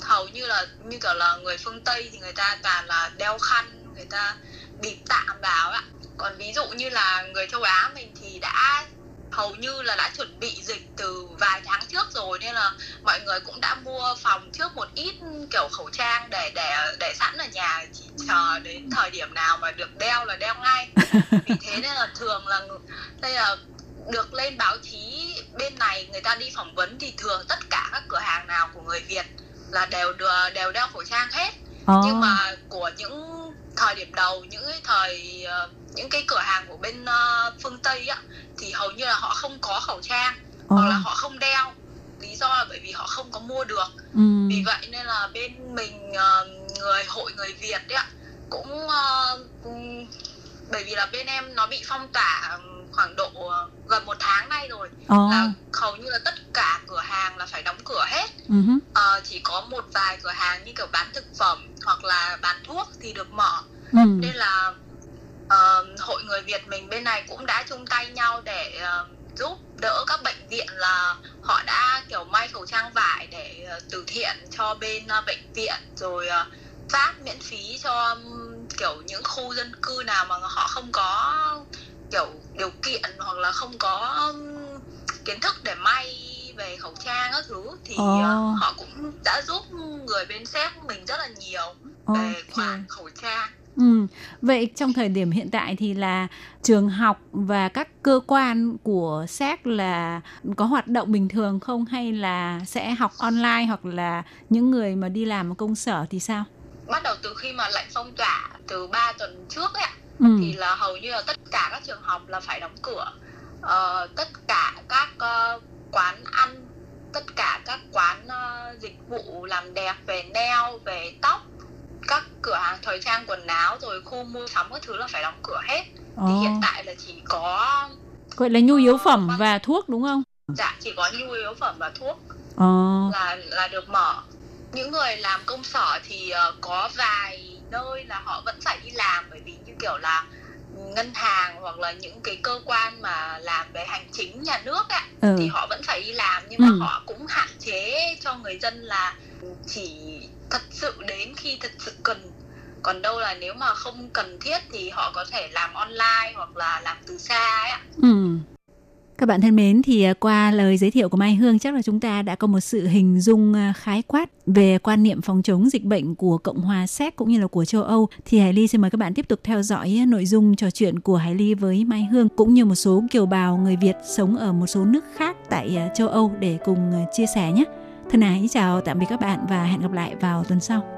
hầu như là như kiểu là người phương Tây thì người ta toàn là đeo khăn người ta bịt tạm vào ạ. Còn ví dụ như là người châu Á mình thì đã hầu như là đã chuẩn bị dịch từ vài tháng trước rồi nên là mọi người cũng đã mua phòng trước một ít kiểu khẩu trang để để để sẵn ở nhà chỉ chờ đến thời điểm nào mà được đeo là đeo ngay vì thế nên là thường là đây là được lên báo chí bên này người ta đi phỏng vấn thì thường tất cả các cửa hàng nào của người Việt là đều đều đeo khẩu trang hết oh. nhưng mà của những thời điểm đầu những cái thời uh, những cái cửa hàng của bên uh, phương tây á thì hầu như là họ không có khẩu trang oh. hoặc là họ không đeo lý do là bởi vì họ không có mua được ừ. vì vậy nên là bên mình uh, người hội người việt ấy cũng uh, bởi vì là bên em nó bị phong tỏa khoảng độ gần một tháng nay rồi oh. là hầu như là tất cả cửa hàng là phải đóng cửa hết uh-huh. uh, chỉ có một vài cửa hàng như kiểu bán thực phẩm hoặc là bán thuốc thì được mở uh-huh. nên là uh, hội người Việt mình bên này cũng đã chung tay nhau để uh, giúp đỡ các bệnh viện là họ đã kiểu may khẩu trang vải để uh, từ thiện cho bên uh, bệnh viện rồi uh, phát miễn phí cho kiểu những khu dân cư nào mà họ không có kiểu điều kiện hoặc là không có kiến thức để may về khẩu trang các thứ thì oh. uh, họ cũng đã giúp người bên séc mình rất là nhiều về okay. khoản khẩu trang Ừ. Vậy trong thời điểm hiện tại thì là trường học và các cơ quan của SEC là có hoạt động bình thường không hay là sẽ học online hoặc là những người mà đi làm ở công sở thì sao? Bắt đầu từ khi mà lệnh phong tỏa từ 3 tuần trước ấy ừ. thì là hầu như là tất cả các trường học là phải đóng cửa. Uh, tất cả các uh, quán ăn, tất cả các quán uh, dịch vụ làm đẹp về nail, về tóc các cửa hàng thời trang quần áo rồi khu mua sắm các thứ là phải đóng cửa hết oh. thì hiện tại là chỉ có gọi là nhu yếu phẩm uh, và thuốc đúng không dạ chỉ có nhu yếu phẩm và thuốc oh. là là được mở những người làm công sở thì uh, có vài nơi là họ vẫn phải đi làm bởi vì như kiểu là ngân hàng hoặc là những cái cơ quan mà làm về hành chính nhà nước ấy, ừ. thì họ vẫn phải đi làm nhưng mà ừ. họ cũng hạn chế cho người dân là chỉ thật sự đến khi thật sự cần còn đâu là nếu mà không cần thiết thì họ có thể làm online hoặc là làm từ xa ấy ạ. Ừ. Các bạn thân mến, thì à, qua lời giới thiệu của Mai Hương chắc là chúng ta đã có một sự hình dung à, khái quát về quan niệm phòng chống dịch bệnh của Cộng hòa Séc cũng như là của châu Âu. Thì Hải Ly xin mời các bạn tiếp tục theo dõi à, nội dung trò chuyện của Hải Ly với Mai Hương cũng như một số kiều bào người Việt sống ở một số nước khác tại châu Âu để cùng chia sẻ nhé. Thân ái chào tạm biệt các bạn và hẹn gặp lại vào tuần sau.